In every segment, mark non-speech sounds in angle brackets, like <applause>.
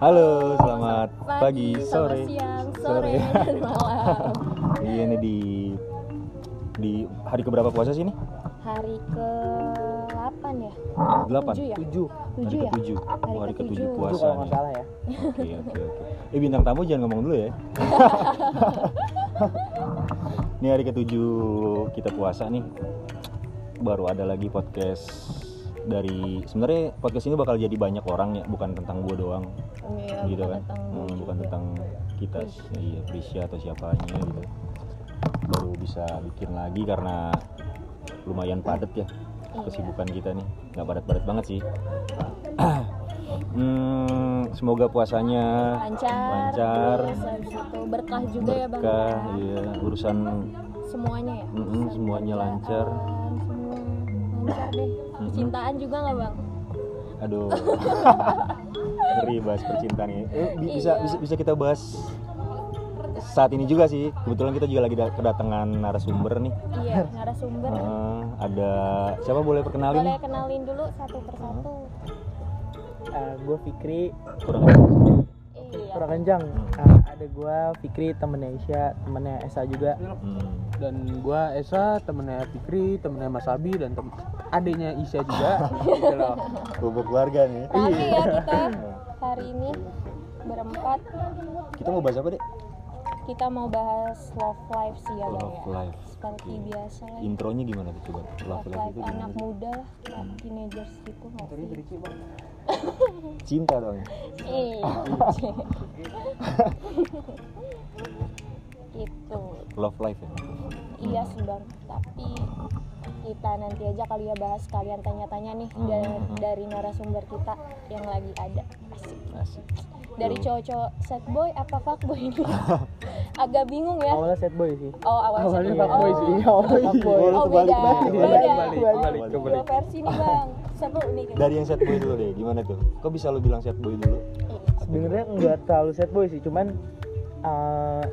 Halo, selamat pagi, selamat sore, siang, sore, sore. <laughs> malam. Iya ini di di hari keberapa puasa sih ini? Hari ke 8 ya? Delapan. Tujuh ya? tujuh Hari Tujuh ya? Hari Oh, hari ketujuh tujuh puasa kalau nggak nih. salah ya <laughs> Oke oke oke. Eh bintang tamu jangan ngomong dulu ya. <laughs> ini hari ketujuh kita puasa nih. Baru ada lagi podcast dari sebenarnya podcast ini bakal jadi banyak orang ya, bukan tentang gua doang Iya, gitu bukan kan. tentang Hmm, bukan juga. tentang kita iya Prisya atau siapanya gitu. Baru bisa bikin lagi karena lumayan padat ya Iya. kesibukan kita nih nggak padat-padat banget sih <clears throat> hmm, semoga puasanya lancar, lancar terus habis itu berkah juga ya bang berkah ya. iya urusan semuanya ya Mm-mm, Urusan semuanya lancar. lancar deh percintaan juga nggak bang? Aduh. <laughs> Ngeri bahas percintaan ini. Eh, bi- bisa, Iya. bisa bisa kita bahas saat ini juga sih. Kebetulan kita juga lagi da- kedatangan narasumber nih. Iya <laughs> narasumber. Eh, ada siapa boleh perkenalin? Boleh kenalin dulu satu persatu. Gue Fikri. Kurang iya. Kurang kencang Ah, ada gue Fikri temennya Isya temennya Esa juga. Hmm. dan gua Esa temennya Fikri temennya Mas Abi dan tem adiknya Isya juga. <laughs> Gitu loh. Keluarga nih. Iya. ya kita <laughs> hari ini berempat. Kita mau bahas apa deh kita mau bahas love life sih ya bang love ya. life seperti Oke. biasa. Lah intronya gimana tuh coba? Love love life life itu gimana? anak muda lah kayak teenagers gitu sih cinta dong iya gitu love life ya iya sih bang tapi kita nanti aja kali ya bahas kalian tanya-tanya nih Hmm. dari narasumber kita yang lagi ada Asik. asik dari cowok-cowok sad boy apa fuckboy ini <laughs> agak bingung ya awalnya sad boy sih oh awal Awalnya sad fuckboy oh. sih. iya awalnya fuckboy Oh, kebalik, beda. kebalik, Beda. balik Kebalik. balik Kebalik. kebalik dua versi nih bang seru nih dari yang sad boy dulu deh gimana tuh? Kok bisa lo bilang sad boy dulu? Sebenarnya nggak terlalu sad boy sih cuman eh,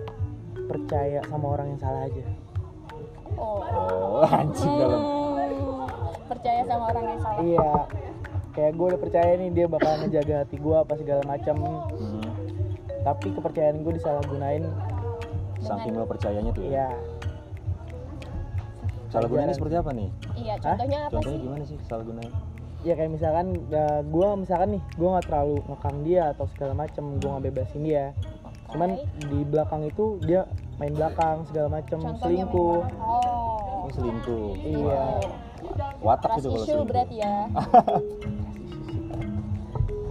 percaya sama orang yang salah aja. Oh. Oh <laughs> anjing dalam. Hmm, percaya sama orang yang salah. Iya kayak gue udah percaya nih dia bakal ngejaga hati gue apa segala macam. Hmm, tapi kepercayaan gue disalahgunain. Saking lo percayanya tuh ya? Ya salah gunanya seperti apa nih? Iya contohnya apa contohnya sih? gimana sih salah gunanya ya kayak misalkan ya, gue misalkan nih gue nggak terlalu ngekang dia atau segala macam gue nggak bebasin dia. Cuman di belakang itu dia main belakang segala macam contohnya selingkuh. main oh. Oh selingkuh. Iya. watak trust itu kalau selingkuh. berarti ya. <laughs>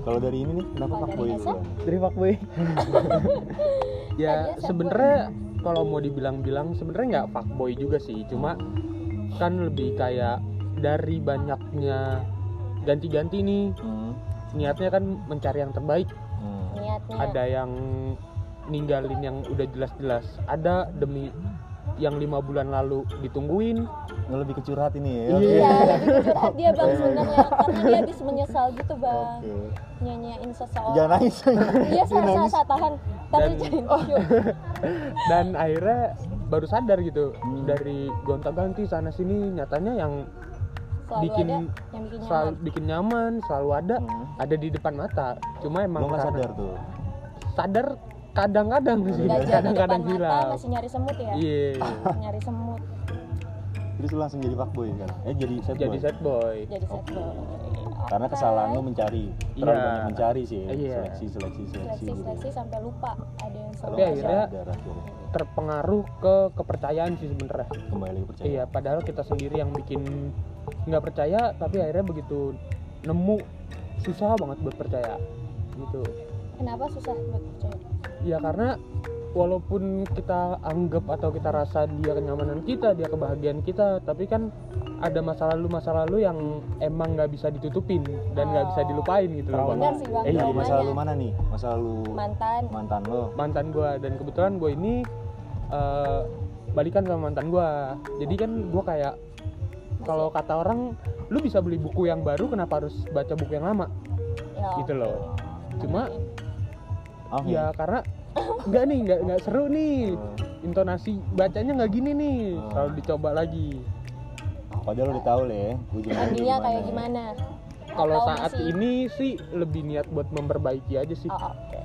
Kalau dari ini nih kenapa Kalau pak dari boy fuckboy. <laughs> Ya sebenarnya kalau mau dibilang-bilang sebenarnya nggak fuckboy juga sih. Cuma kan lebih kayak dari banyaknya ganti-ganti nih. Hmm, niatnya kan mencari yang terbaik. Hmm. niatnya. Ada yang ninggalin yang udah jelas-jelas. Ada demi yang lima bulan lalu ditungguin. Nggak lebih kecurhat ini ya. Iya. iya <laughs> lebih curhat dia bang sebenarnya. Karena dia habis menyesal gitu bang. Oke. Nyanyiin seseorang. Jangan nangis. Iya saya saya saya tahan. Tapi Dan- cariin tisu <laughs> dan akhirnya baru sadar gitu. Hmm. dari gonta-ganti sana sini nyatanya yang selalu bikin ada yang bikin selalu nyaman bikin nyaman selalu ada. Hmm. ada di depan mata. Cuma emang lo karena- sadar tuh. Sadar kadang-kadang sih. jadi kadang-kadang hilang. masih nyari semut ya? Iya. Nyari semut. Terus lo langsung jadi fuckboy kan? Eh jadi sad jadi boy. sad boy. Jadi sad boy karena kesalahan lo mencari. Terlalu Iya. banyak mencari sih. Ya. Iya. seleksi seleksi seleksi seleksi gitu. seleksi sampai lupa ada yang nggak akhirnya- terpengaruh ke kepercayaan sih sebenarnya. Kembali lagi percaya. Iya padahal kita sendiri yang bikin nggak percaya tapi akhirnya begitu nemu susah banget buat percaya gitu. Kenapa susah buat percaya? Ya karena walaupun kita anggap atau kita rasa dia kenyamanan kita dia kebahagiaan kita tapi kan ada masa lalu masa lalu yang emang nggak bisa ditutupin dan nggak bisa dilupain gitu. Loh benar Bang. sih bang. Eh, iya, masa lalu mana nih? Masa lalu mantan. mantan lo. Mantan gue dan kebetulan gue ini eh, balikan sama mantan gue jadi kan gue kayak kalau kata orang lu bisa beli buku yang baru kenapa harus baca buku yang lama? Ya, gitu loh. cuma Amin. ya karena enggak nih enggak enggak seru nih. Intonasi bacanya nggak gini nih. Selalu dicoba lagi. Padahal lo udah tahu lah ya ujungnya kayak gimana? Kalau saat masih- ini sih lebih niat buat memperbaiki aja sih. Oh, oke.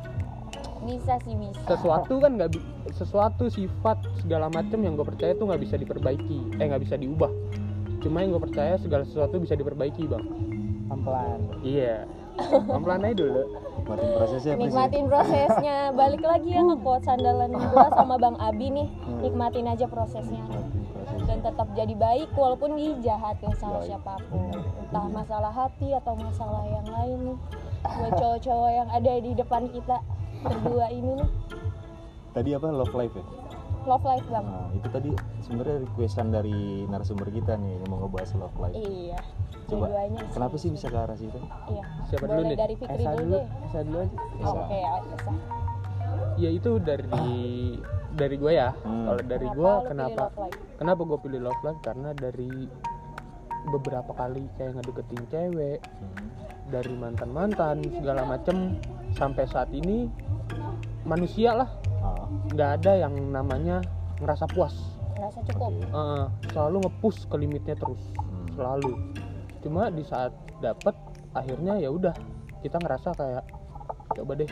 Bisa sih bisa. sesuatu kan nggak sesuatu sifat segala macam yang gue percaya tuh nggak bisa diperbaiki. Eh nggak bisa diubah. Cuma yang gue percaya segala sesuatu bisa diperbaiki bang. Pelan iya pelan aja dulu. Nikmatin prosesnya ya. Nikmatin prosesnya. Balik lagi ya ke quote sandalan gua sama Bang Abi nih. Nikmatin aja prosesnya. Dan tetap jadi baik walaupun dia jahat ya sama siapa pun. Entah masalah hati atau masalah yang lain nih. Buat cowok-cowok yang ada di depan kita berdua ini nih. Tadi apa? Love life ya love life bang. Nah itu tadi sebenarnya requestan dari narasumber kita nih yang mau ngebahas love life. Iya coba dua-duanya kenapa sih bisa ke arah situ? Iya Siapa dulu boleh nih? dari Fikri Esa dulu dulu. deh. Esa dulu aja. Esa. oke Esa. ya itu dari dari gue ya. Hmm. kalau dari gue kenapa kenapa gue pilih love life? Karena dari beberapa kali kayak ngedeketin cewek Hmm. dari mantan mantan segala macem sampai saat ini manusia lah Nggak ada yang namanya ngerasa puas. Ngerasa cukup? Eh, selalu ngepush ke limitnya terus hmm. selalu. Cuma di saat dapet akhirnya ya udah kita ngerasa kayak coba deh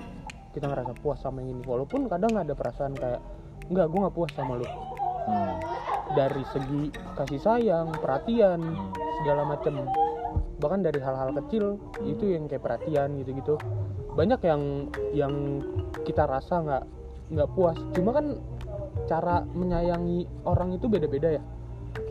kita ngerasa puas sama yang ini. Walaupun kadang ada perasaan kayak enggak gue nggak puas sama lu. Hmm. dari segi kasih sayang perhatian Hmm. segala macem. Bahkan dari hal-hal kecil itu yang kayak perhatian gitu-gitu. Banyak yang yang kita rasa nggak nggak puas. Cuma kan cara menyayangi orang itu beda-beda ya.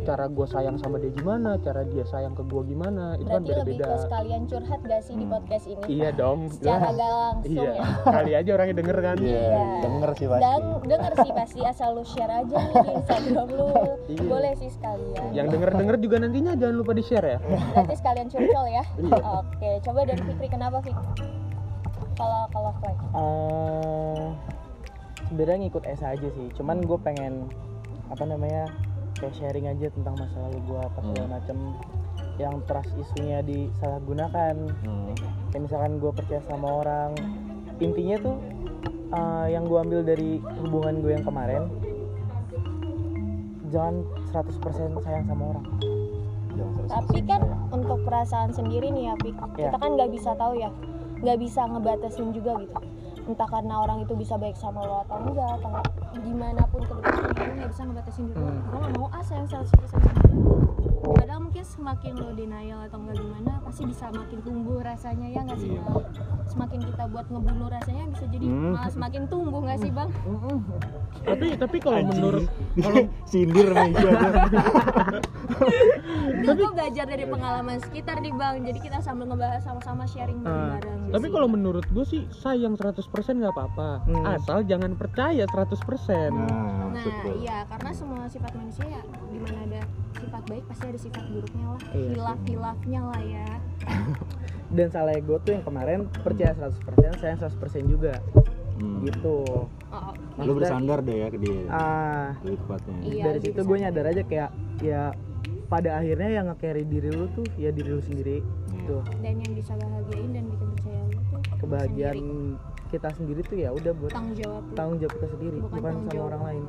Cara gue sayang sama dia gimana cara dia sayang ke gue gimana itu kan berarti lebih ke beda-beda sekalian curhat gak sih di Hmm. podcast ini? Iya dong. Secara gak langsung iya ya. <laughs> Kali aja orangnya denger kan. Iya, Iya. denger sih pasti. dan denger sih pasti asal lu share aja nih di Instagram lu. Iya. boleh sih sekalian. Yang denger-denger juga nantinya jangan lupa di share ya. Berarti sekalian curcol ya? Iya. oke coba dari Fikri kenapa Fik? Kalau kalau Eh, sebenarnya ngikut Esa aja sih cuman gue pengen apa namanya kayak sharing aja tentang masa lalu gue apa segala Hmm. macem yang trust isunya disalahgunakan Hmm. kayak misalkan gue percaya sama orang intinya tuh eh, yang gue ambil dari hubungan gue yang kemarin jangan 100% sayang sama orang tapi kan sayang. untuk perasaan sendiri nih ya Fik Ya. kita kan nggak bisa tahu ya nggak bisa ngebatasin juga gitu entah karena orang itu bisa baik sama lo atau enggak atau gimana pun ke depannya lo nggak bisa ngebatasin diri Hmm. gue nggak mau ah sayang 100% sama dia padahal mungkin semakin lo denial atau enggak gimana pasti bisa makin tumbuh rasanya ya nggak sih Iya. bang semakin kita buat ngebunuh rasanya bisa jadi Hmm. malah semakin tumbuh nggak sih bang tapi tapi kalau menurut kalau <laughs> sindir nih <laughs> gua. Enggak, gue belajar dari pengalaman sekitar nih bang jadi kita sambil ngebahas sama-sama sharing bareng-bareng tapi kalau menurut gue sih sayang 100% nggak apa-apa Hmm. asal jangan percaya 100% nah Nah, iya karena semua sifat manusia ya di mana ada sifat baik pasti ada sifat buruknya lah, Iya sih. hilaf-hilafnya lah ya. <laughs> dan salah gue tuh yang kemarin percaya 100% sayang 100% juga. Hmm. gitu. Oh, lu Maksudnya- bersandar deh ya ke dia. Ah. Lebih tepatnya. Iya, dari situ gue nyadar aja kayak ya pada akhirnya yang nge-carry diri lu tuh ya diri lu sendiri. Gitu. Dan yang bisa bahagiain dan bikin percaya lu tuh kebahagiaan sendiri. kita sendiri tuh ya udah buat tanggung jawab lu. tanggung jawab kita sendiri bukan, bukan, sama jawab orang lain.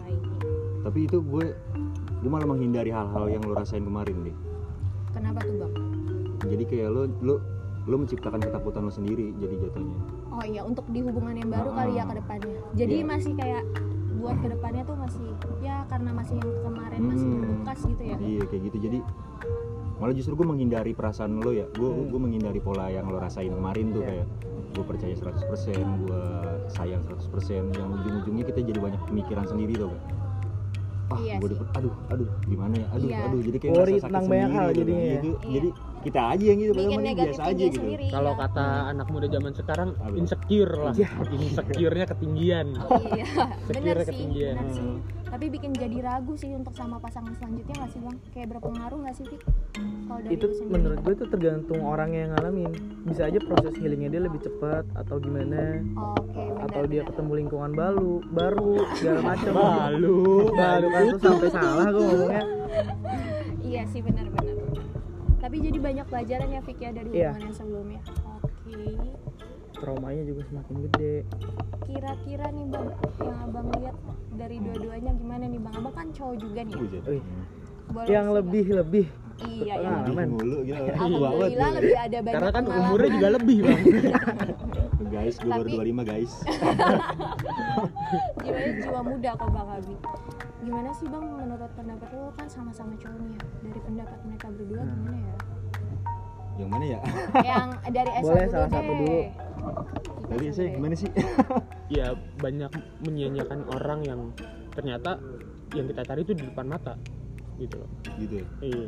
Tapi itu gue gue malah menghindari hal-hal yang lu rasain kemarin deh kenapa tuh bang jadi kayak lu lu lu menciptakan ketakutan lu sendiri jadi jatuhnya oh iya untuk di hubungan yang baru kali ya Ah. ke depannya jadi Iya. masih kayak buat ke depannya tuh masih ya karena masih yang kemarin masih Hmm. berbekas gitu ya iya kayak gitu jadi malah justru gue menghindari perasaan lo ya gue Hmm. gue menghindari pola yang lo rasain kemarin tuh Iya. kayak gue percaya 100% gue sayang 100% yang ujung-ujungnya kita jadi banyak pemikiran sendiri tuh kan ah Iya gue dapet aduh aduh gimana ya aduh Iya. aduh jadi kayak Worry ngerasa sakit tentang banyak sendiri hal gitu jadinya ya. Gitu. Iya. jadi kita aja yang gitu padahal bikin biasa aja gitu sendiri kalau ya. kata anak muda zaman sekarang insecure lah Iya. insecure-nya ketinggian Oh iya, <laughs> Sekiranya sih, ketinggian. bener sih. Hmm. Tapi bikin jadi ragu sih untuk sama pasangan selanjutnya nggak sih bang? Kayak berpengaruh nggak sih Fik? Kalau dari itu menurut gue itu tergantung orang yang ngalamin bisa aja proses healingnya dia lebih cepat atau gimana Oke, benar. atau dia ketemu lingkungan baru baru segala macam Balu. baru kan tuh sampai salah gue ngomongnya Iya sih benar-benar. Tapi jadi banyak pelajaran ya Fik ya dari Iya. hubungan yang sebelumnya. Oke. traumanya juga semakin gede Kira-kira nih bang, yang abang lihat dari dua-duanya gimana nih bang? Abang kan cowok juga nih. Boleh yang lebih lebih Bang. iya ya Pengalaman. Lebih mulu gitu <laughs> alhamdulillah lebih ada banyak karena kan pengalaman. umurnya juga lebih bang <laughs> guys gue baru Tapi- 25 guys <laughs> jiwanya jiwa muda kok bang Abi gimana sih bang menurut pendapat lo? Kan sama-sama cowok nih ya dari pendapat mereka berdua Hmm. gimana ya? Yang mana ya? Yang dari S1 Boleh salah satu dulu. Tadi sih gimana sih? <laughs> Ya banyak menyanyiakan orang yang ternyata yang kita cari itu di depan mata gitu loh. Gitu ya? Iya.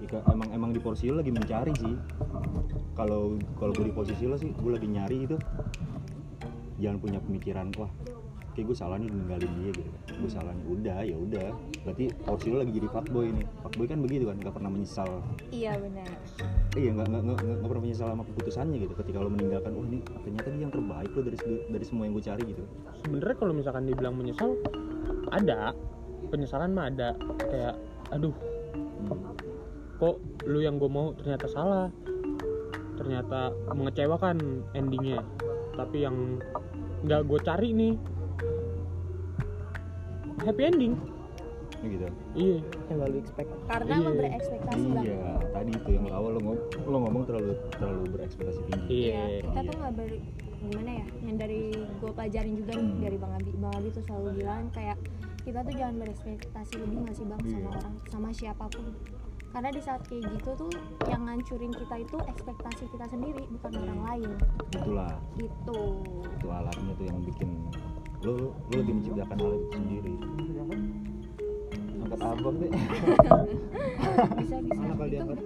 Ika, emang emang di posisi lo lagi mencari sih. Kalau kalau gue di posisi lo sih gue lagi nyari itu. Jangan punya pemikiran wah kayak gue salah nih ninggalin dia gitu gue salah nih udah ya udah. Berarti porsi lo lagi jadi fuckboy nih. Fuckboy kan begitu kan nggak pernah menyesal. Iya benar. Iya nggak nggak pernah menyesal sama keputusannya gitu. Ketika lo meninggalkan oh ini ternyata dia yang terbaik lo dari dari semua yang gue cari gitu. Sebenarnya kalau misalkan dibilang menyesal ada. Penyesalan mah ada. Kayak aduh Hmm. kok lu yang gue mau ternyata salah. Ternyata mengecewakan endingnya. Tapi yang nggak gue cari nih happy ending. Gitu. Iya. Yang gak lu expect. Karena Iya. lo berekspektasi bang iya tadi itu yang awal lo ngomong lo ngomong terlalu terlalu berekspektasi tinggi. Iya. Iya, kita Iya. tuh nggak ber gimana ya yang dari gue pelajarin juga nih Hmm. dari bang Abi. Bang Abi tuh selalu bilang kayak kita tuh jangan berekspektasi lebih nggak sih bang sama Iya. orang sama siapa pun. Karena di saat kayak gitu tuh yang ngancurin kita itu ekspektasi kita sendiri bukan Iya. orang lain. Itulah. Gitu. Itu alatnya tuh yang bikin lo lo, lo lebih menciptakan hal itu sendiri. Angkat abang deh. Bisa bisa. Mana kali diangkat.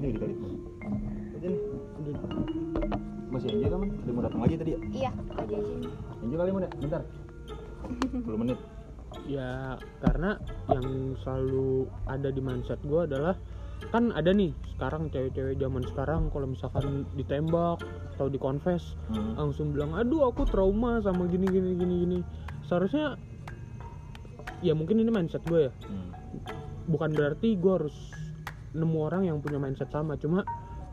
Ini dikali aja nih masih aja kan udah mau datang lagi tadi ya? Iya aja aja kali mau deh bentar. 10 menit. Ya karena yang selalu ada di mindset gue adalah kan ada nih sekarang cewek-cewek zaman sekarang kalau misalkan ditembak atau dikonfes hmm. langsung bilang aduh aku trauma sama gini gini gini gini. Seharusnya ya mungkin ini mindset gue ya. Hmm. bukan berarti gue harus nemu orang yang punya mindset sama cuma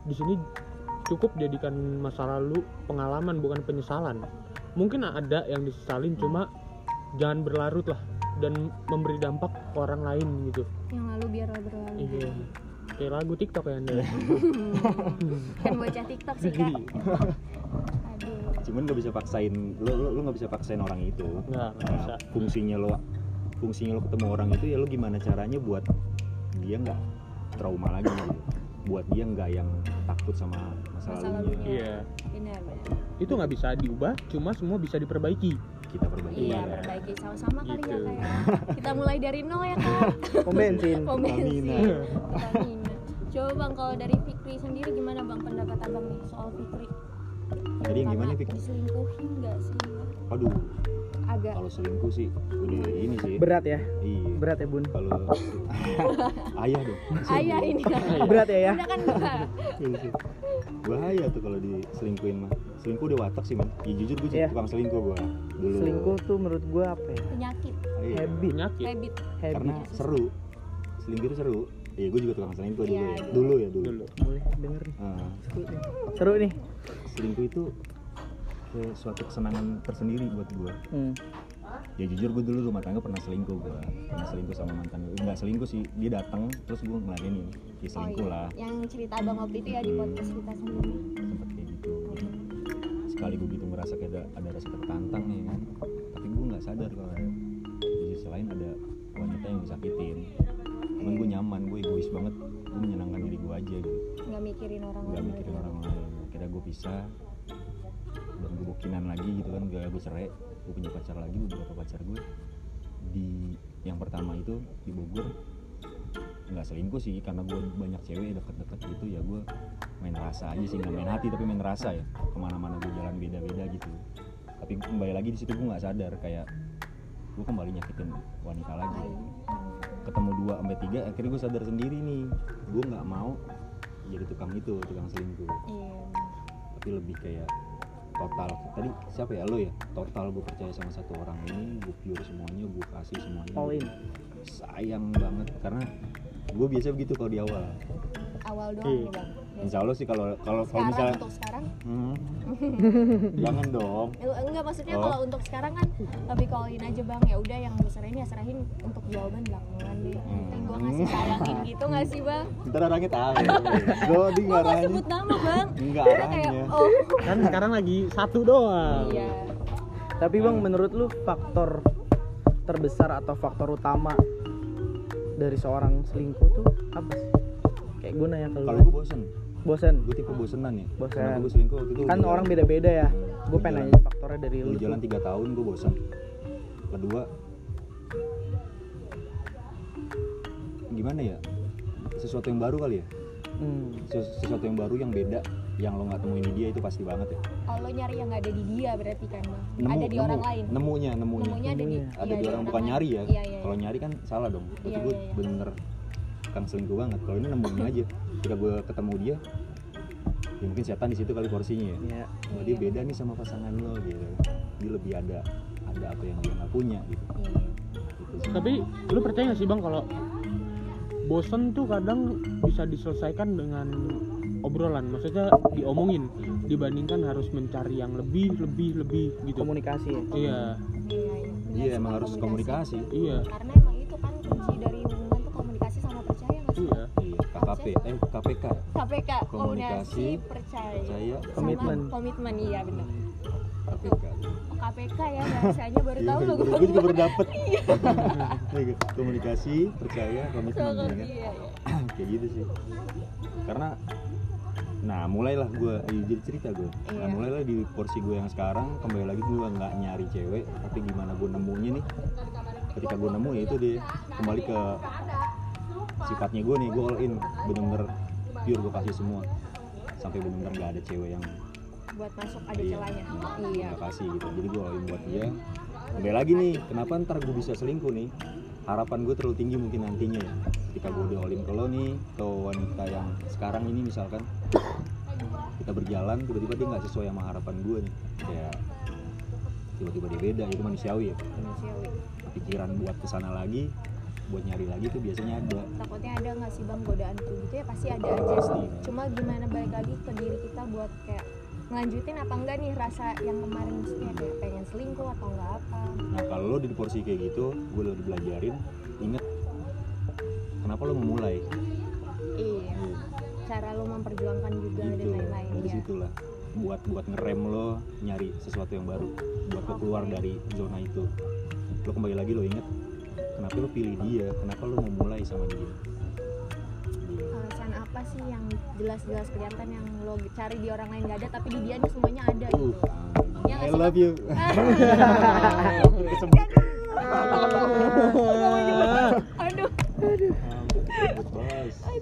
di sini cukup jadikan masa lalu pengalaman bukan penyesalan. Mungkin ada yang disesalin cuma jangan berlarut lah dan memberi dampak ke orang lain gitu. Yang lalu biar berlalu iya kayak lagu TikTok ya anda? <laughs> Kan bocah TikTok sih kak. Aduh <laughs> cuman gak bisa paksain lo lo lo nggak bisa paksain orang itu. Nggak nggak Nah, bisa. fungsinya lo fungsinya lo ketemu orang itu ya lo gimana caranya buat dia nggak trauma lagi? Gitu buat dia nggak yang takut sama masa, Masa lalunya. lalunya. iya. Benar benar. Itu nggak bisa diubah cuma semua bisa diperbaiki kita perbaiki iya Iya. perbaiki sama-sama kali ya Gitu. kayak kita mulai dari nol ya kak. <laughs> Pom bensin. Pom bensin. Coba bang kalau dari Fikri sendiri gimana bang pendapat abang nih soal Fikri? Jadi yang gimana Karena Fik? diselingkuhin nggak sih? Aduh agak. Kalau selingkuh sih udah ini sih. Berat ya? Iya. Berat ya bun? Kalau <laughs> ayah dong. Ayah ini. Berat ya ya? Kan gua bahaya tuh kalau diselingkuhin mah. Selingkuh udah watak sih man ya jujur gue Iya. tukang selingkuh gue dulu. Selingkuh tuh menurut gua apa ya? Penyakit. Iya. habit. Penyakit? Habit. Karena habit seru. Selingkuh itu seru. Iya gue juga tukang selingkuh dulu Iya, ya. iya. dulu ya dulu, dulu boleh denger nih. Seru nih seru nih. Selingkuh itu kayak suatu kesenangan tersendiri buat gue hmm. ya jujur gue dulu rumah tangga pernah selingkuh gue pernah selingkuh sama mantan gue nggak selingkuh sih dia datang terus gue ngeladenin ya selingkuh iya. lah. Yang cerita abang waktu itu ya di podcast kita sendiri. Sempet kayak gitu. Sekali gue gitu ngerasa kayak ada, ada rasa tertantang ya kan. Tapi gue nggak sadar kalau ada- di sisi lain ada wanita yang disakitin. Cuman gue nyaman gue egois banget. Gue menyenangkan diri gue aja gitu. Nggak mikirin orang nggak lain. mikirin lagi. orang lain. Kira gue pisah dan gue bukinan lagi gitu kan gak gue cerai gue punya pacar lagi beberapa pacar gue. Di yang pertama itu di Bogor nggak selingkuh sih karena gue banyak cewek deket-deket gitu ya gue main rasa aja sih nggak main hati tapi main rasa ya. Ke mana-mana gue jalan beda-beda gitu. Tapi kembali lagi di situ gue nggak sadar kayak gue kembali nyakitin wanita lagi. Ketemu dua sampai tiga akhirnya gue sadar sendiri nih gue nggak mau jadi tukang itu tukang selingkuh. Iya. Tapi lebih kayak total. Tadi siapa ya? Lo ya? Total gue percaya sama satu orang ini gue pure semuanya gue kasih semuanya. All in. Sayang banget karena gue biasa begitu kalau di awal awal doang Iya. nih bang Insya Allah sih kalau kalau kalau misalnya untuk sekarang? Hmm. <laughs> jangan dong. Eh, enggak maksudnya Oh. kalau untuk sekarang kan lebih callin aja bang. Ya udah yang gue serahin ya serahin untuk jawaban belakangan deh. Penting gue ngasih Hmm. sayangin gitu nggak sih bang? Ntar orangnya tahu. Gue di gue nggak arahnya sebut nama bang. Enggak kayak arahnya oh. Kan sekarang lagi satu doang. Iya. Tapi bang, menurut lu faktor terbesar atau faktor utama dari seorang selingkuh tuh apa sih? Kayak gue nanya ke lu. kalau gue bosen Bosen. gue tipe bosenan ya Bosen. kenapa gue selingkuh waktu itu Kan gua- orang beda-beda ya. Gue pengen Jalan. nanya faktornya dari Lu jalan tiga tahun gue bosan kedua gimana ya sesuatu yang baru kali ya Hmm. Ses- sesuatu yang baru yang beda yang lo nggak temuin di dia itu pasti banget ya kalau nyari yang nggak ada di dia berarti kan bang nemu ada di nemu, orang lain nemunya nemunya nemunya ada di Nemunya. ada iya, di orang bukan lain. nyari ya iya, iya, kalau nyari kan salah dong berarti Iya, gue iya, iya. bener kang selingkuh banget kalau ini nemunya aja. Ketika gue ketemu dia ya mungkin setan di situ kali porsinya ya. Ya. oh, dia beda nih sama pasangan lo gitu. Dia lebih ada ada apa yang dia nggak punya gitu, Iya. Gitu tapi lu percaya gak sih bang kalau bosen tuh kadang bisa diselesaikan dengan obrolan? Maksudnya diomongin dibandingkan harus mencari yang lebih lebih lebih gitu. Komunikasi ya. iya iya iya. Iya emang harus komunikasi. Iya. Karena emang iya eh KPK KPK komunikasi Komunikasi, percaya, percaya, sama komitmen. komitmen iya benar KPK oh, KPK ya bahasanya baru Iya, tahu loh. gue juga baru dapet. <laughs> Iya, komunikasi percaya komitmen Sama, ya kan iya, iya. <clears throat> kayak gitu sih. Karena nah mulailah gue jadi cerita gue nah Iya. mulailah di porsi gue yang sekarang kembali lagi gue nggak nyari cewek tapi gimana gue nemunya nih. Ketika gue nemu ya itu deh kembali ke sifatnya gue nih gue all in. Bener-bener pure gue kasih semua. Sampai bener-bener nggak ada cewek yang buat masuk ada Iya. celahnya. iya. kasih gitu. Jadi gue all in buat dia. Kembali lagi nih kenapa ntar gue bisa selingkuh nih? Harapan gue terlalu tinggi mungkin nantinya ya. Ketika gue udah all in ke lo nih ke wanita yang sekarang ini misalkan. Kita berjalan tiba-tiba dia nggak sesuai sama harapan gue nih. Kayak tiba-tiba dia beda itu manusiawi ya. Manusiawi. Pikiran buat ke sana lagi buat nyari lagi tuh biasanya ada. Takutnya ada nggak sih bang godaan tuh gitu ya pasti ada aja. Pasti. cuma gimana balik lagi ke diri kita buat kayak ngelanjutin apa enggak nih rasa yang kemarin maksudnya kayak pengen selingkuh atau enggak apa? Nah kalau lo di porsi kayak gitu gue udah dibelajarin inget kenapa lo memulai. Iya cara lo memperjuangkan juga dan gitu. lain-lain dari ya. situlah. Buat buat ngerem lo nyari sesuatu yang baru buat lo keluar dari zona itu. Lo kembali lagi lo inget kenapa lo pilih dia? Kenapa lo mau mulai sama dia? Alasan apa sih yang jelas-jelas kelihatan yang lo cari di orang lain nggak ada tapi di dia nih semuanya ada gitu? Uh, Ya I sih, love you. <laughs> Aduh.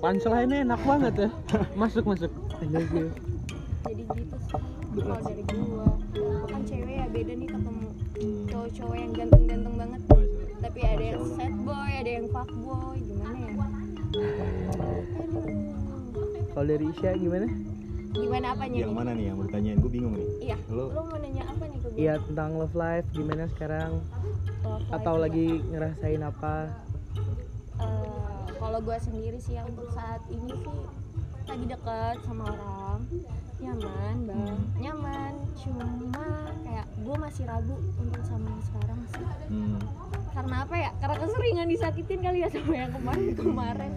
Punchline enak banget ya. Masuk masuk. Jadi gitu sih. Kalau dari gua gua kan cewek ya beda nih ketemu cowok-cowok yang ganteng-ganteng banget tapi ada yang sad boy ada yang fuck boy gimana ya. Kalau dari Isya gimana? gimana apanya yang nih? mana nih yang mau ditanyain? Gue bingung nih. Iya. Lo? Lo mau nanya apa nih ke gua? Iya tentang love life gimana sekarang? Love life Atau lagi ngerasain apa? Eh, kalau gue sendiri sih ya untuk saat ini sih lagi deket sama orang nyaman bang. Nyaman cuma kayak gue masih ragu untuk sama yang sekarang sih. Hmm, karena apa ya? Karena keseringan disakitin kali ya sama yang kemarin kemarin.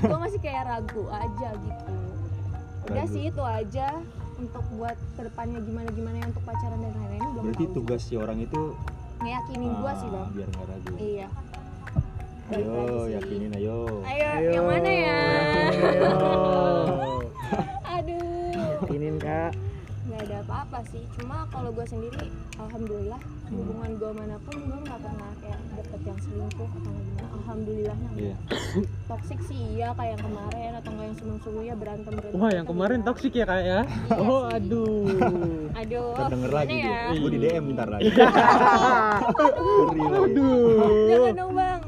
Gue masih kayak ragu aja gitu. Udah Ragu. sih itu aja untuk buat ke depannya gimana gimana ya untuk pacaran dan lain-lain belum berarti tahu. tugas si orang itu ngeyakinin gue sih ah, bang biar nggak ragu. Iya. Ayo yakinin ayo. Ayo, yang mana ya? Ayo. <laughs> nggak ada apa-apa sih. Cuma kalau gue sendiri alhamdulillah Hmm. hubungan gue mana pun gue nggak pernah kayak dapet yang selingkuh atau gimana. Alhamdulillahnya iya. Toxic sih iya kayak yang kemarin atau nggak yang sebelum sebelumnya berantem berantem wah yang kemarin toksik ya kak ya? Oh sih. aduh. <laughs> Aduh Ntar denger lagi ya? Gue di DM bentar lagi. Ngeri lagi. aduh. Jangan dong bang.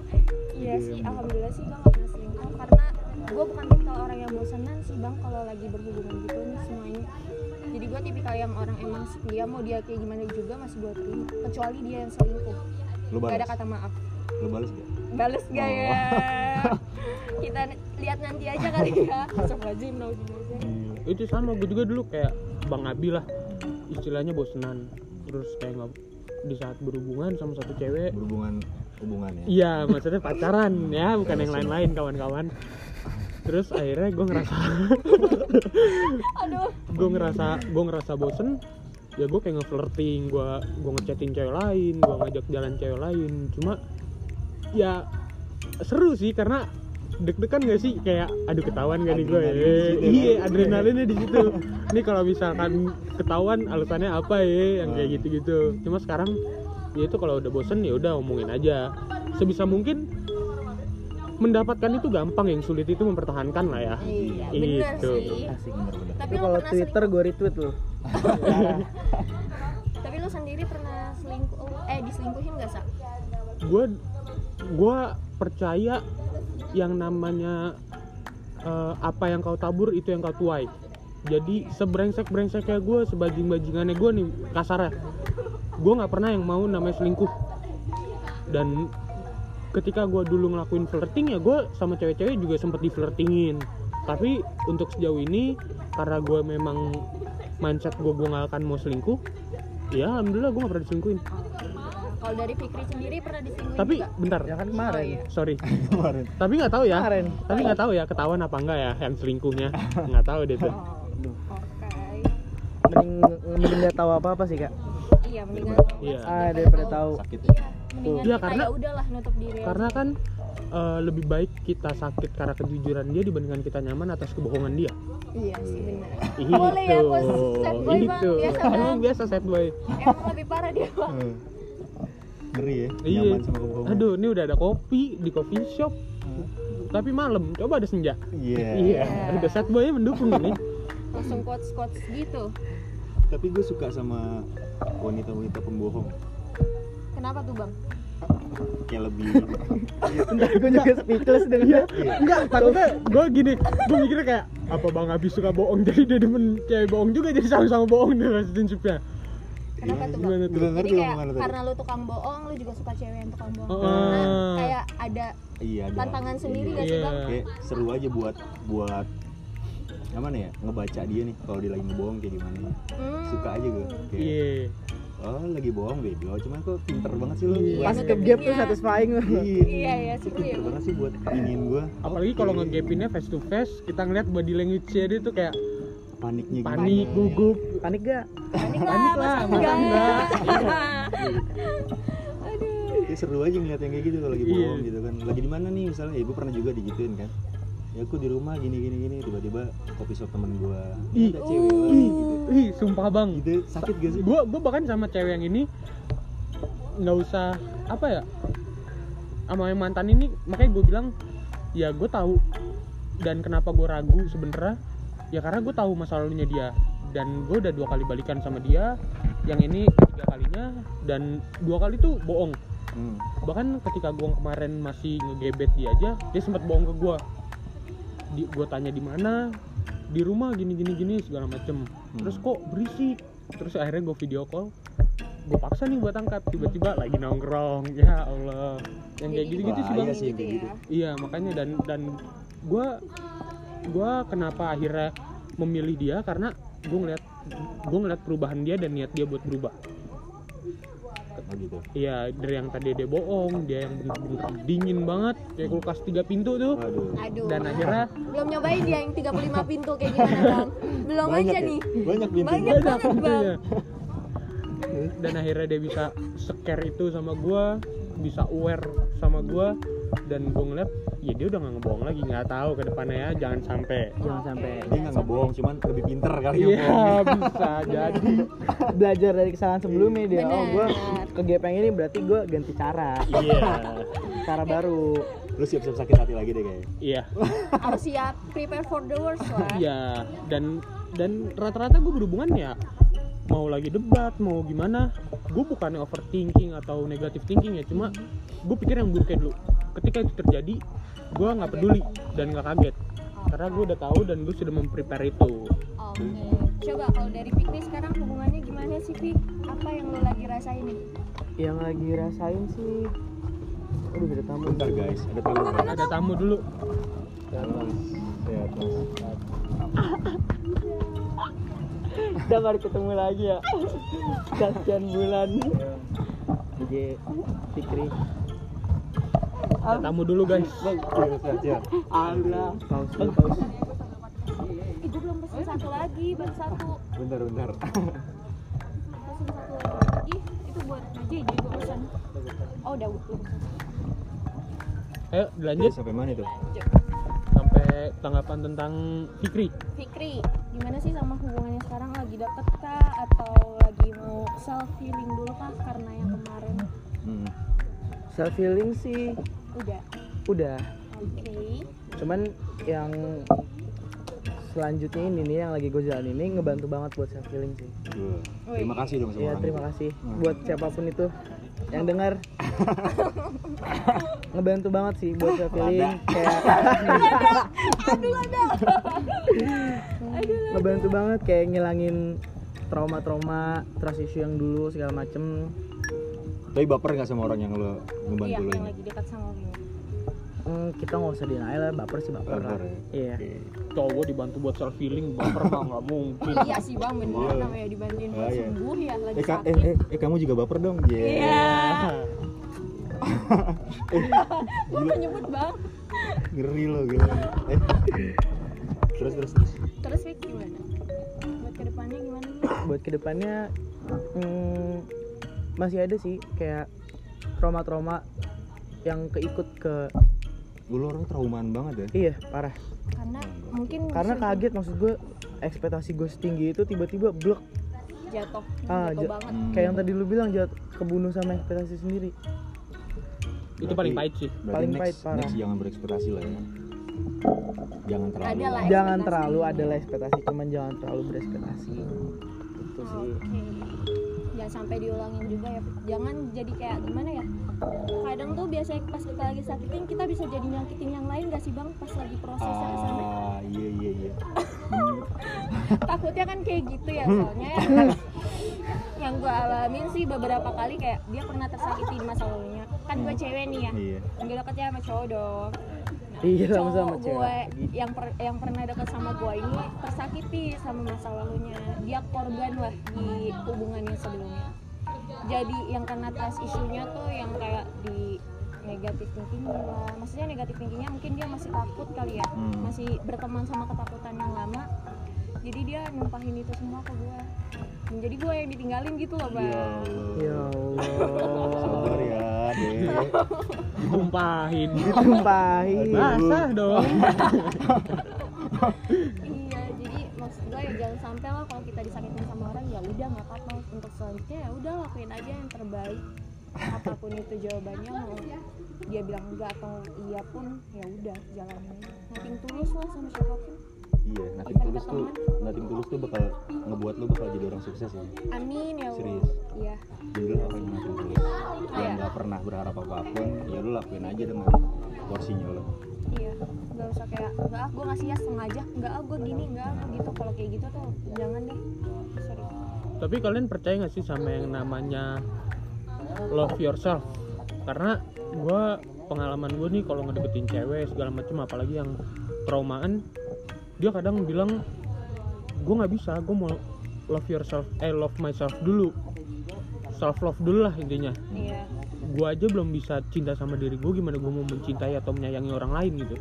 Iya sih alhamdulillah sih gue nggak pernah selingkuh karena gue bukan tipikal orang yang bosanan sih bang kalau lagi berhubungan gitu nih semuanya gue tipikal yang orang emang dia mau dia kayak gimana juga masih gue terima. Kecuali dia yang selingkuh. Lu gak ada balas? kata maaf. Lu balas gak bales gak Oh. ya? <laughs> Kita lihat nanti aja kali ya. <laughs> Astagfirullahaladzim nauzubillah. itu sama gue juga dulu kayak bang Abi lah. Istilahnya bosenan. Terus kayak nggak di saat berhubungan sama satu cewek. Berhubungan hubungan ya? Iya maksudnya pacaran ya bukan yang lain-lain kawan-kawan terus akhirnya gue ngerasa aduh. gue ngerasa gue ngerasa bosen. Ya gue kayak nge-flirting gue gue ngechatting cewek lain gue ngajak jalan cewek lain. Cuma ya seru sih karena deg-degan gak sih? Kayak aduh ketahuan gak nih gue situ. iya adrenalinnya di situ. Ini kalau misalkan ketahuan alasannya apa ya? Yang kayak gitu-gitu. Cuma sekarang ya itu kalau udah bosen ya udah omongin aja. Sebisa mungkin mendapatkan itu gampang yang sulit itu mempertahankan lah ya. Iya bener Itu. sih. asik tapi kalau Twitter gue retweet seling- <laughs> tapi lu sendiri pernah selingkuh eh diselingkuhin gak sak gue gue percaya yang namanya eh, apa yang kau tabur itu yang kau tuai. Jadi sebrengsek brengsek kayak gue sebajing bajingannya gue nih kasarnya. Gue nggak pernah yang mau namanya selingkuh. Dan ketika gue dulu ngelakuin flirting ya gue sama cewek-cewek juga sempet di flirtingin tapi untuk sejauh ini karena gue memang mindset gue gue nggak akan mau selingkuh ya alhamdulillah gue gak pernah diselingkuhin kalau dari Fikri sendiri pernah diselingkuhin tapi juga? bentar Ya kan kemarin. Oh, iya. sorry <laughs> kemarin tapi nggak tahu ya Kemarin. tapi nggak tahu ya ketahuan apa enggak ya yang selingkuhnya <laughs> nggak tahu deh tuh oh oke Mending mending nggak tahu apa-apa sih, Kak. iya mendingan Iya. Ah, daripada tahu. sakit ya iya mendingan Iya, kita karena- ya udahlah nutup diri aja. karena kan eh, lebih baik kita sakit karena kejujuran dia dibandingkan kita nyaman atas kebohongan dia. Iya sih benar. Itu Boleh ya, bos. Sad boy, Bang. itu. <laughs> Biasa, emang biasa sad boy. Emang lebih parah dia bang Hmm. ngeri ya iya. nyaman sama kebohongan. Aduh ini udah ada kopi di coffee shop. Tapi malam coba ada senja. Iya. Iya udah sad boy mendukung ini. Langsung quotes quotes gitu. Tapi gue suka sama wanita-wanita pembohong kenapa tuh bang? Kayak lebih <laughs> Bentar, gue juga speechless dengar. enggak takutnya gue gini gue mikirnya kayak apa bang Abi suka bohong jadi dia demen cewek bohong juga jadi sama-sama bohong deh relationshipnya kenapa tuh bang? Jadi kayak karena lu tukang bohong lu juga suka cewek yang tukang bohong. Oh. karena kayak ada iya ada. tantangan sendiri iya. gak sih Iya. bang? Kayak seru aja buat buat gimana ya ngebaca dia nih kalau dia lagi ngebohong kayak gimana. Hmm. suka aja gue kayak iya oh lagi bohong bego. Cuman kok pinter banget sih lo. Iya. Pas ke gap tuh satisfying lu. iya. Iya iya seru ya banget sih buat ingin gue apalagi kalau ngegapinnya face to face kita ngeliat body language-nya dia tuh kayak paniknya gimana? panik gugup. Panik gak? panik Panik lah, masa masa enggak ya seru aja ngeliat yang kayak gitu kalau lagi Iya. bohong gitu kan. Lagi di mana nih misalnya? Ya gue pernah juga digituin kan ya aku di rumah gini gini gini tiba-tiba kopi shop temen gue Ih. ada cewek lagi gitu. ih sumpah bang. Gitu sakit gak sih? Gue gue bahkan sama cewek yang ini nggak usah apa ya sama yang mantan ini makanya gue bilang ya gue tahu dan kenapa gue ragu sebenarnya. Ya karena gue tahu masa lalunya dia. Dan gue udah dua kali balikan sama dia yang ini ketiga kalinya dan dua kali tuh bohong. Hmm. bahkan ketika gue kemarin masih ngegebet dia aja dia sempat bohong ke gue di gue tanya di mana? Di rumah gini gini gini segala macem. Terus kok berisik. Terus akhirnya gue video call. Gue paksa nih buat angkat. Tiba-tiba lagi nongkrong. <laughs> Ya Allah. Yang kayak gitu-gitu sih bang. sih gitu. iya makanya dan dan gue gue kenapa akhirnya memilih dia? Karena gue ngeliat gue ngeliat perubahan dia dan niat dia buat berubah oh gitu Iya, dari yang tadi dia bohong, dia yang bener-bener dingin banget, kayak kulkas tiga pintu tuh. aduh aduh Dan akhirnya belum nyobain dia yang 35 pintu kayak gimana bang <laughs> belum banyak aja ya? nih banyak pintu Banyak. banget, Bang. Dan akhirnya dia bisa scare itu sama gua, bisa aware sama gua dan gua ngeliat ya dia udah nggak ngebohong lagi nggak tahu ke depannya ya jangan sampai Jangan sampai dia nggak ngebohong cuman lebih pinter kali ya bohongnya. <laughs> bisa jadi belajar dari kesalahan sebelumnya dia. Oh, gue Bener. ke gap yang ini berarti gue ganti cara. iya <laughs> Cara baru. lu siap-siap sakit hati lagi deh kayaknya iya <laughs> harus siap prepare for the worst lah Iya, dan dan rata-rata gue berhubungan ya mau lagi debat mau gimana gue bukannya overthinking atau negative thinking ya cuma gue pikir yang buruknya dulu. Ketika itu terjadi gue nggak peduli dan nggak kaget. Karena gue udah tahu dan gue sudah memprepare itu. Oke coba kalau dari Fikri sekarang hubungannya gimana sih Fik apa yang lo lagi rasain nih? Yang lagi rasain sih Aduh ada tamu. bentar guys ada tamu guys. Ada tamu dulu. Sehat, Mas. <laughs> Kita baru ketemu lagi ya. Sekian bulan. DJ Fikri. ada tamu dulu guys. Allah. Paus paus. Ih, gue belum pesen satu lagi baru satu bentar bentar pesen satu lagi itu buat jadi gue pesen oh udah udah pesen ayo dilanjut sampai mana itu sampai tanggapan tentang Fikri Fikri gimana sih sama hubungannya sekarang lagi deket kah atau lagi mau self healing dulu kah karena yang kemarin hmm. Self healing sih udah udah. oke Cuman yang selanjutnya ini nih yang lagi gue jalan ini ngebantu banget buat self healing sih. Gua. terima kasih dong sama Iya terima kasih Hmm. buat siapa pun itu yang dengar <laughs> ngebantu banget sih buat healing <laughs> kayak <laughs> ngebantu banget kayak ngilangin trauma-trauma trust issue yang dulu segala macem. Tapi baper gak sama orang yang lo ngebantu iya lo yang ini? lagi dekat sama gue Hmm, kita nggak usah denial lah baper sih baper lah Baper ya? iya Oke. cowok dibantu buat self healing baper mah nggak mungkin iya sih bang bener Iya. namanya dibantuin buat Ah, iya. sembuh ya lagi eh, sakit eh, eh, eh, kamu juga baper dong Iya. Iya. <laughs> gue gak nyebut bang ngeri lo gila eh. terus terus terus terus Fik gimana buat ke depannya gimana buat ke depannya hmm, masih ada sih kayak trauma-trauma yang keikut ke Gue orang traumaan banget ya. Iya parah. Karena mungkin karena kaget maksud gue ekspektasi gue setinggi itu tiba-tiba blok jatuh Ah, jatuh ja- banget. Hmm. kayak yang tadi lu bilang jat kebunuh sama ekspektasi sendiri. Itu paling pahit sih. Berarti Paling next, pahit, parah. next jangan berekspektasi lah ya. Jangan terlalu jangan terlalu adalah ekspektasi cuman jangan terlalu berekspektasi. Itu sih. Oke. Sampai diulangin juga ya. Jangan jadi kayak gimana ya? Kadang tuh biasanya pas kita lagi sakitin kita bisa jadi nyakitin yang lain gak sih bang? Pas lagi sampai ah iya iya iya <laughs> takutnya kan kayak gitu ya soalnya ya. <laughs> <laughs> yang gue alamin sih beberapa kali kayak dia pernah tersakiti di masa lalunya. Kan gue cewek nih ya. iya Gue deketnya sama cowok dong. Iya, cowok sama-sama cewek gue yang per- yang pernah deket sama gue ini tersakiti sama masa lalunya dia korban lah di hubungannya sebelumnya jadi yang kena trust isunya tuh yang kayak di negatif thinking lah maksudnya negatif thinkingnya mungkin dia masih takut kali ya Hmm. masih berteman sama ketakutan yang lama jadi dia numpahin itu semua ke gue Dan jadi gue yang ditinggalin gitu loh bang. Ya ya Allah. Sabar ya deh ditumpahin. Ditumpahin. Basah dong. Iya jadi maksud gue ya jangan sampai lah kalau kita disakitin sama orang ya udah nggak apa-apa. Untuk selanjutnya ya udah lakuin aja yang terbaik. Apa pun itu jawabannya mau dia bilang enggak atau iya pun ya udah jalanin. Nothing tulus lah sama siapa pun iya nating tulus tuh nating tulus tuh bakal ngebuat lo bakal jadi orang sukses ya amin ya Allah. Serius? iya. Jadi lo orang yang nating tulus? Yang Iya. nggak pernah berharap apa pun ya lo lakuin aja dengan porsinya lo iya nggak usah kayak enggak ah gue ngasih ya setengah aja enggak ah gue gini enggak ah gitu. Kalau kayak gitu tuh jangan deh. Sorry. Tapi kalian percaya nggak sih sama yang namanya love yourself? Karena gue pengalaman gue nih kalau ngedeketin cewek segala macam apalagi yang traumaan dia kadang bilang gue nggak bisa gue mau love yourself eh love myself dulu. Self love dulu lah intinya. Iya. Gue aja belum bisa cinta sama diri gue gimana gue mau mencintai atau menyayangi orang lain gitu.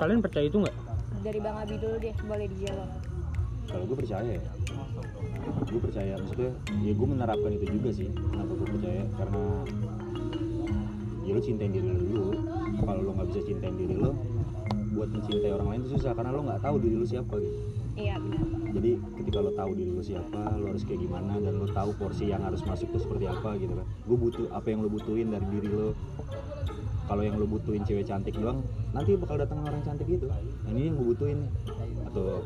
Kalian percaya itu nggak? Dari bang Abi dulu deh boleh dijawab. Kalau gue percaya ya. Gue percaya maksudnya ya gue menerapkan itu juga sih kenapa gue percaya? Karena ya lo cintain diri lo dulu. Kalau lo nggak bisa cintain diri lo buat mencintai orang lain itu susah karena lo nggak tahu diri lo siapa gitu. Iya benar. Jadi ketika lo tahu diri lo siapa lo harus kayak gimana dan lo tahu porsi yang harus masuk tuh seperti apa gitu kan. Gue butuh apa yang lo butuhin dari diri lo. Kalau yang lo butuhin cewek cantik doang nanti bakal datang orang cantik gitu. Nah, ini yang gue butuhin nih. Atau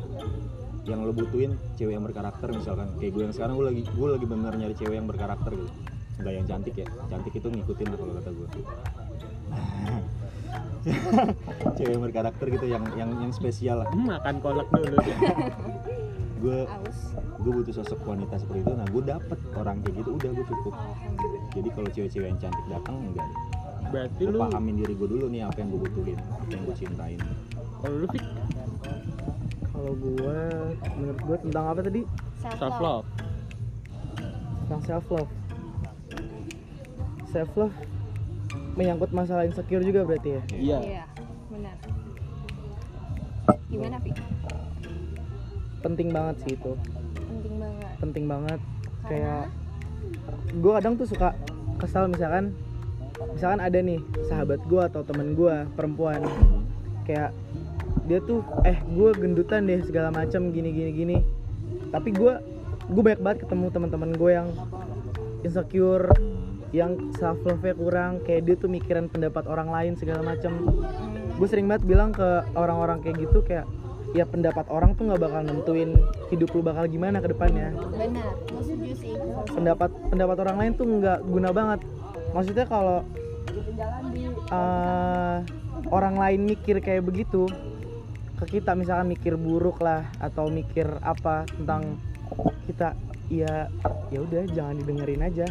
yang lo butuhin cewek yang berkarakter misalkan. Kayak gue yang sekarang gue lagi gue lagi bener nyari cewek yang berkarakter gitu. Nggak yang cantik ya. Cantik itu ngikutin lah kalau kata gue <laughs> cewek yang berkarakter gitu yang yang yang spesial lah. Hmm, makan kolak dulu gue <laughs> gue butuh sosok wanita seperti itu. Nah gue dapet orang kayak gitu udah gue cukup. Jadi kalau cewek-cewek yang cantik datang enggak berarti lu pahamin diri gue dulu nih apa yang gue butuhin apa yang gue cintain. Kalau lu Fik, kalau gue menurut gue tentang apa tadi? Self love tentang self love self love menyangkut masalah insecure juga berarti ya? Iya. Iya benar. Gimana Pi? penting banget sih itu. Penting banget. Penting banget. Karena? Kayak gue kadang tuh suka kesal misalkan misalkan ada nih sahabat gue atau temen gue perempuan. Kayak dia tuh eh gue gendutan deh segala macam gini gini gini. Tapi gue gue banyak banget ketemu teman-teman gue yang insecure yang self love nya kurang kayak dia tuh mikirin pendapat orang lain segala macam hmm, gue sering banget bilang ke orang-orang kayak gitu kayak ya pendapat orang tuh nggak bakal nentuin hidup lu bakal gimana ke depannya. Benar setuju sih. Pendapat pendapat orang lain tuh nggak guna banget. Maksudnya kalau eh, orang lain mikir kayak begitu ke kita misalkan mikir buruk lah atau mikir apa tentang kita ya ya udah jangan didengerin aja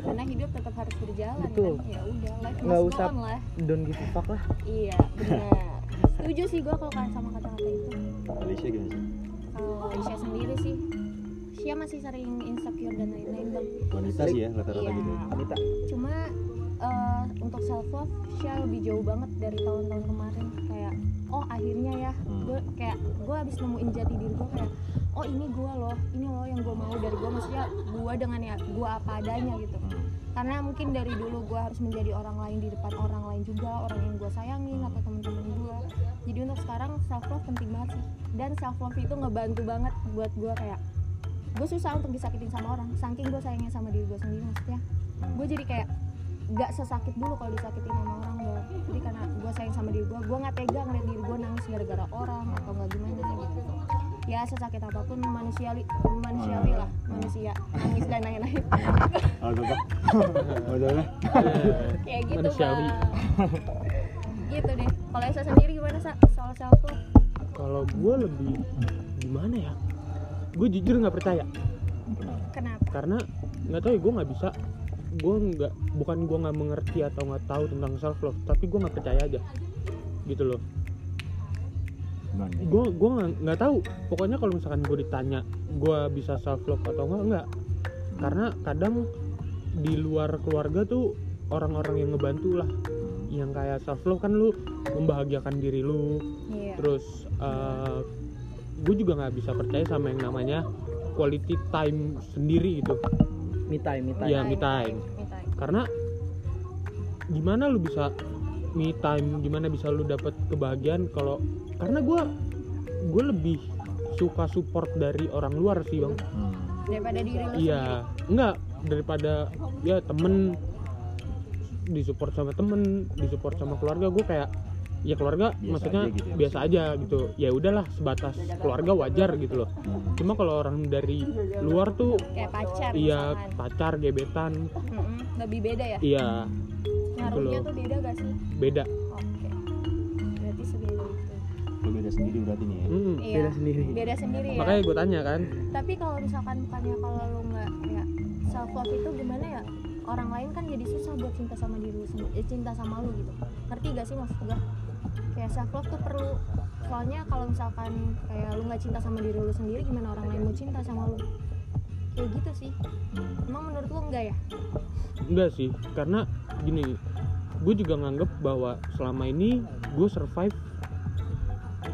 karena hidup tetap harus berjalan Betul. kan ya udah life Nggak must go usah- on lah. don't give a fuck lah. Iya benar. Setuju sih gue kalau kan sama kata-kata itu. Alicia gimana sih? Kalau Isya sendiri sih Isya masih sering insecure dan lain-lain bang wanita sih ya rata-rata Iya. gitu. Ya. wanita. Cuma eh, untuk self love Isya lebih jauh banget dari tahun-tahun kemarin. Kayak oh akhirnya ya Hmm. gue kayak gue habis nemuin jati diri gue kayak oh ini gue loh ini loh yang gue mau dari gue maksudnya gue dengan ya gue apa adanya gitu. Karena mungkin dari dulu gue harus menjadi orang lain di depan orang lain juga orang yang gue sayangin atau temen-temen gue jadi untuk sekarang self love penting banget sih. Dan self love itu ngebantu banget buat gue kayak gue susah untuk disakitin sama orang saking gue sayangnya sama diri gue sendiri maksudnya. Gue jadi kayak gak sesakit dulu kalau disakitin sama orang gue jadi karena gue sayang sama diri gue gue nggak tega ngeliat diri gue nangis gara-gara orang atau nggak gimana gitu ya sesakit apa pun manusiawi manusiawi lah manusia. Nangis dan? Udah lah. kayak gitu Manusiawi. Gitu deh. Kalau Esa sendiri gimana sa? Soal self love kalau gue lebih gimana ya? Gue jujur nggak percaya. Kenapa? Karena nggak tahu ya gue nggak bisa. Gue nggak bukan gue nggak mengerti atau nggak tahu tentang self love tapi gue nggak percaya aja. Gitu loh? Gue gue nggak nggak tahu. Pokoknya kalau misalkan gue ditanya gue bisa self love atau enggak enggak karena kadang di luar keluarga tuh orang-orang yang ngebantu lah. Yang kayak self love kan lu membahagiakan diri lu. Iya. Terus gue juga nggak bisa percaya sama yang namanya quality time sendiri gitu me time me time. Iya, me time. me time. Karena gimana lu bisa me time gimana bisa lu dapet kebahagiaan kalau karena gue gue lebih suka support dari orang luar sih bang. Hmm. daripada diri lu iya. enggak daripada ya temen. Disupport sama temen disupport sama keluarga gue kayak ya keluarga Biasa maksudnya aja gitu ya, biasa aja gitu. Ya udahlah sebatas keluarga wajar gitu loh. Hmm. cuma kalau orang dari luar tuh kayak pacar iya misalkan. pacar gebetan. Mm-mm, lebih beda ya? Iya. Ngaruhnya loh. tuh beda gak sih? Beda beda sendiri berarti nih ya. Mm. iya. beda sendiri. Beda sendiri ya. Makanya gue tanya kan. Tapi kalau misalkan bukannya kalau lu nggak kayak self love itu gimana ya? Orang lain kan jadi susah buat cinta sama diri lu sendiri eh, cinta sama lu gitu. Ngerti gak sih maksud gue kayak self love tuh perlu. Soalnya kalau misalkan kayak lu nggak cinta sama diri lu sendiri gimana orang lain mau cinta sama lu? Kayak gitu sih. Hmm. emang menurut lu enggak ya? Enggak sih karena gini gue juga nganggep bahwa selama ini gue survive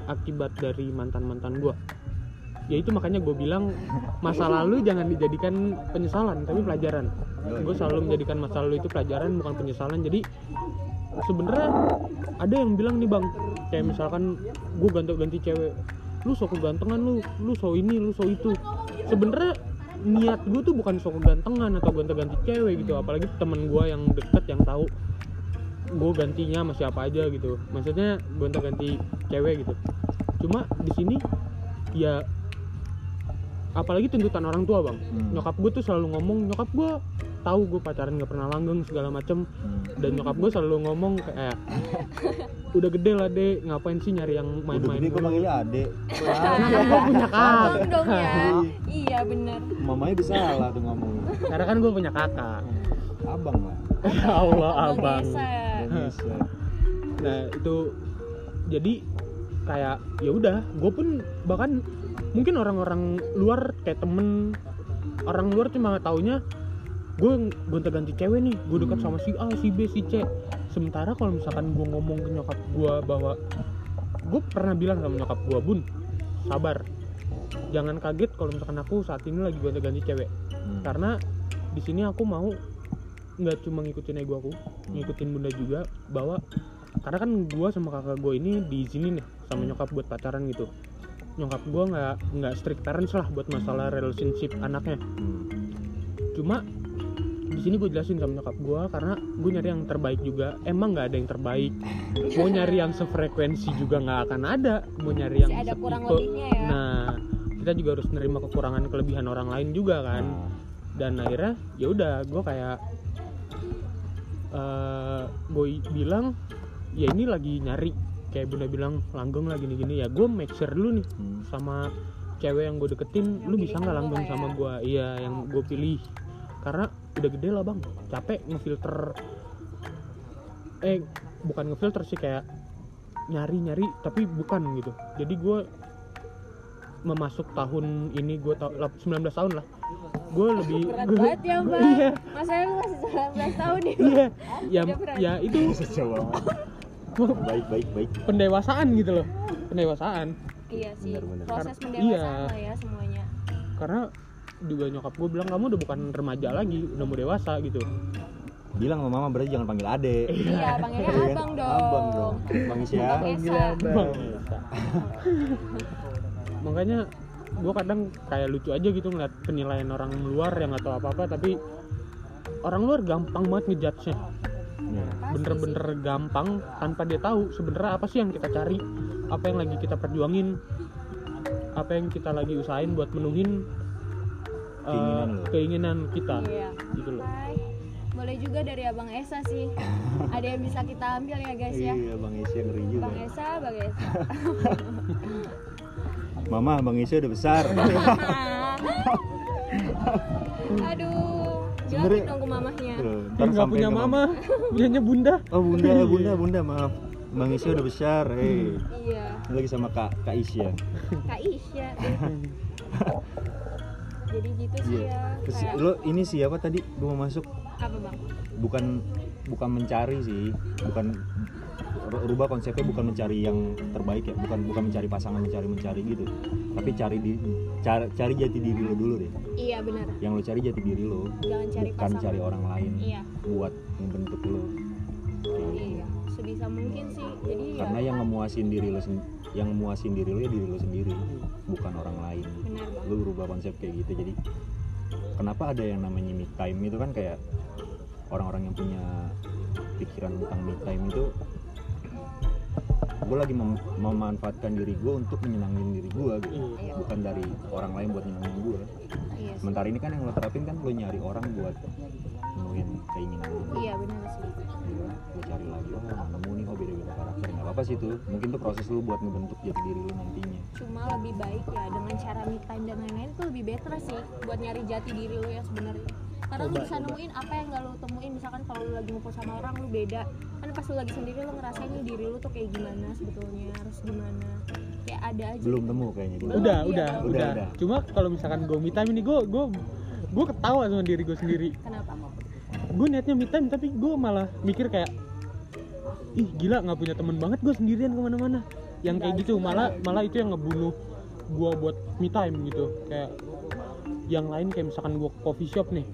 akibat dari mantan mantan gue ya itu makanya gue bilang masa lalu jangan dijadikan penyesalan tapi pelajaran. Gue selalu menjadikan masa lalu itu pelajaran bukan penyesalan. Jadi sebenarnya ada yang bilang nih bang kayak misalkan gue ganti-ganti cewek lu sok kegantengan lu lu sok ini lu sok itu. Sebenarnya niat gue tuh bukan sok kegantengan atau ganti-ganti cewek gitu apalagi temen gue yang deket yang tahu gue gantinya sama siapa aja gitu. Maksudnya gonta-ganti cewek gitu. Cuma di sini ya apalagi tuntutan orang tua bang. Hmm. nyokap gue tuh selalu ngomong nyokap gue tahu gue pacaran nggak pernah langgeng segala macem. Hmm. dan nyokap gue selalu ngomong kayak <laughs> udah gede lah dek. Ngapain sih nyari yang Udah main-main gede gue dulu?" manggilnya adek. Karena <laughs> kan gue punya kakak. Abang dong ya. <laughs> Iya bener. Mamanya bisa salah tuh ngomong. Karena kan gue punya kakak. Abang lah. Ya Allah abang <laughs> nah itu jadi kayak ya udah gue pun bahkan mungkin orang-orang luar kayak temen orang luar cuma taunya gue gonta ganti cewek nih gue dekat Hmm. sama si A si B si C sementara kalau misalkan gue ngomong ke nyokap gue bahwa gue pernah bilang sama nyokap gue bun sabar jangan kaget kalau misalkan aku saat ini lagi gonta ganti cewek Hmm. karena di sini aku mau nggak cuma ngikutin ego aku ngikutin bunda juga bahwa karena kan gua sama kakak gue ini diizinin ya sama nyokap buat pacaran gitu. Nyokap gua nggak nggak strict parents lah buat masalah relationship anaknya. Hmm. cuma di sini gue jelasin sama nyokap gua karena gue nyari yang terbaik juga. Emang nggak ada yang terbaik. Mau nyari yang sefrekuensi juga nggak akan ada. Mau nyari yang ada kurang lebihnya ya. Nah kita juga harus nerima kekurangan kelebihan orang lain juga kan. Nah, dan akhirnya ya udah gue kayak eh gue bilang ya ini lagi nyari. Kayak bunda bilang langgeng lah gini gini ya gue make sure dulu nih hmm. sama cewek yang gue deketin Yang lu bisa nggak langgeng ya. sama gue iya yang gue pilih. Karena udah gede lah bang. Capek ngefilter. Eh bukan ngefilter sih kayak nyari nyari tapi bukan gitu. Jadi gue memasuk tahun ini gue tau 19 tahun lah gue lebih berat gua- banget ya bang iya. Masanya lu masih 19 tahun nih iya. Ya berat. ya itu baik baik baik. Pendewasaan gitu loh. Pendewasaan. Iya sih. Bener-bener. proses Kar- pendewasaan iya. lah ya semuanya. Karena juga nyokap gue bilang kamu udah bukan remaja lagi udah mau dewasa gitu. Bilang sama mama berarti jangan panggil adek iya. Panggilnya Iya. Kan? abang dong. Abang dong. Bang Isya Bang Esa Bang Esa. <laughs> makanya gue kadang kayak lucu aja gitu ngeliat penilaian orang luar yang nggak tahu apa apa tapi orang luar gampang banget ngejudge nya Iya. Bener-bener gampang tanpa dia tahu sebenarnya apa sih yang kita cari apa yang lagi kita perjuangin apa yang kita lagi usahain buat menuhin uh, Keinginan keinginan kita iya. gitu loh. Boleh juga dari abang Esa sih. <laughs> Ada yang bisa kita ambil ya guys ya. Iya bang Isya ngeri juga. Bang Esa bang Esa <laughs> mama bang Isya udah besar. <laughs> Aduh jelasin Sebenernya- dong ke mamahnya? Ntar nggak punya mama punyanya bunda. Oh bunda <laughs> bunda bunda maaf. Bang Isya udah besar eh. Iya. Lagi sama kak kak Isya Kak Isya <laughs> jadi gitu sih Iya. ya kayak lo ini siapa tadi? Gue mau masuk. Apa bang? Bukan bukan mencari sih. Bukan ru- rubah konsepnya bukan mencari yang terbaik ya bukan bukan mencari pasangan mencari mencari gitu. Tapi cari di cari, cari jati diri lo dulu deh. Iya benar. Yang lo cari jati diri lo jangan cari bukan pasangan. cari orang lain Iya. buat membentuk lo. Iya sebisa mungkin sih. Jadi ya karena yang ngemuasin diri lo yang memuasin diri lo ya diri lo sendiri bukan orang lain. Benar lu berubah konsep kayak gitu jadi kenapa ada yang namanya me time itu kan kayak orang-orang yang punya pikiran tentang me time itu gue lagi mem- memanfaatkan diri gue untuk menyenangin diri gue gitu. Iya. bukan dari orang lain buat nyenangin gue iya sementara ini kan yang lo terapin kan lo nyari orang buat nemuin keinginan lo. Iya benar sih. Iya, lo cari lagi oh nggak nemu nih oh beda-beda karakter. Nggak apa-apa sih itu. Mungkin tuh proses lo buat ngebentuk jati diri lo nantinya. Cuma lebih baik ya dengan cara me time dan lain-lain itu lebih better sih buat nyari jati diri lo yang sebenarnya karena lu Coba, bisa nemuin apa yang gak lo temuin. Misalkan kalau lu lagi ngumpul sama orang lu beda. Kan pas lu lagi sendiri lu ngerasain nih diri lu tuh kayak gimana sebetulnya harus gimana. Kayak ada aja belum gitu. temu kayaknya gue Belum, udah iya, udah udah. Udah, udah. cuma kalau misalkan gue me time ini gue gue gue ketawa sama diri gue sendiri. Kenapa gue niatnya me time tapi gue malah mikir kayak ih gila nggak punya temen banget gue sendirian ke mana-mana. Yang kayak gitu malah malah itu yang ngebunuh gue buat me time gitu. Kayak yang lain kayak misalkan gue coffee shop nih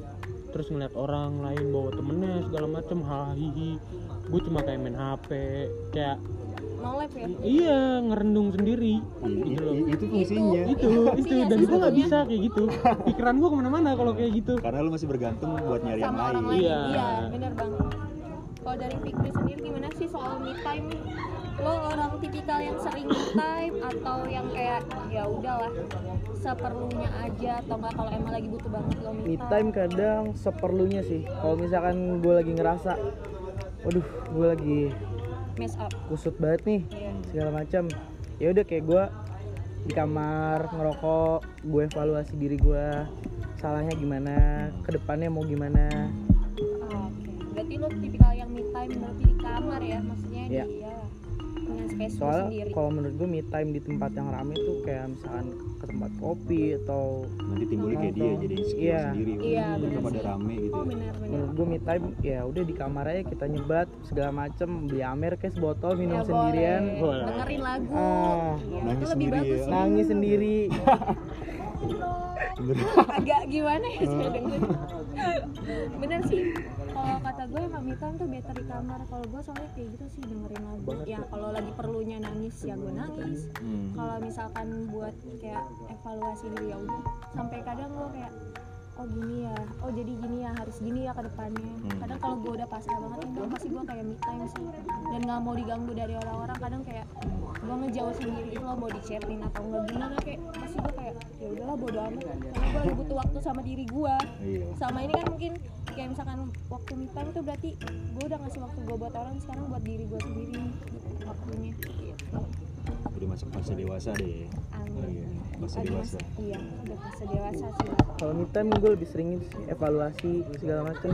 terus ngeliat orang lain bawa temennya segala macem hahihi. Gue cuma kayak main hp kayak no life ya? Iya ngerendung sendiri. I- gitu loh. i- itu fungsinya. Itu itu. Iya dan gue nggak bisa kayak gitu. Pikiran gue ke mana-mana kalau kayak gitu. Karena lu masih bergantung buat nyari yang lain. lain. Iya. iya benar bang kalau dari Fikri sendiri gimana sih soal me time? nih lo orang tipikal yang sering me time atau yang kayak ya udahlah seperlunya aja atau enggak kalau emang lagi butuh banget lo me me time? kadang seperlunya sih. Kalau misalkan gue lagi ngerasa waduh gue lagi mess up. kusut banget nih Iya. segala macam ya udah kayak gue di kamar ngerokok gue evaluasi diri gue salahnya gimana ke depannya mau gimana. Oh, Oke, berarti lo tipikal yang me time berarti di kamar ya, maksudnya Iya. di ya dengan space soalnya sendiri. kalau menurut gue me time di tempat yang rame tuh kayak misalkan ke tempat kopi atau nanti timbulnya kayak dia Nongkrong. jadi insecure Iya. sendiri Iya, Mereka pada rame gitu Oh ya. benar benar. menurut gue me time ya udah di kamar aja kita nyebat segala macem beli amer kayak sebotol minum Ya, sendirian boleh. Boleh. Dengerin lagu. Ah, Ya, nangis itu lebih sendiri bagus ya. nangis sendiri Bener. <laughs> Agak gimana ya saya dengerin. bener sih. Kalau kata gue time tuh better di kamar. Kalau gue soalnya kayak gitu sih dengerin lagu. Ya kalau lagi perlunya nangis ya gue nangis. Hmm. kalau misalkan buat kayak evaluasi diri ya udah sampai kadang gue kayak oh gini ya oh jadi gini ya harus gini ya ke depannya Hmm. kadang kalau gue udah pasrah banget itu pasti gue kayak me time sih dan nggak mau diganggu dari orang-orang kadang kayak gue ngejauh sendiri itu lo mau dichatin atau nggak gimana kayak pasti gue kayak ya udahlah bodo amat karena gue lagi butuh waktu sama diri gue Iya. sama ini kan mungkin kayak misalkan waktu me time itu berarti gue udah ngasih waktu gue buat orang sekarang buat diri gue sendiri waktunya gitu. Udah masuk fase dewasa deh. Amin. Iya, fase dewasa. masa- iya udah fase dewasa sih kalau me time gue lebih sering itu sih, evaluasi segala macem.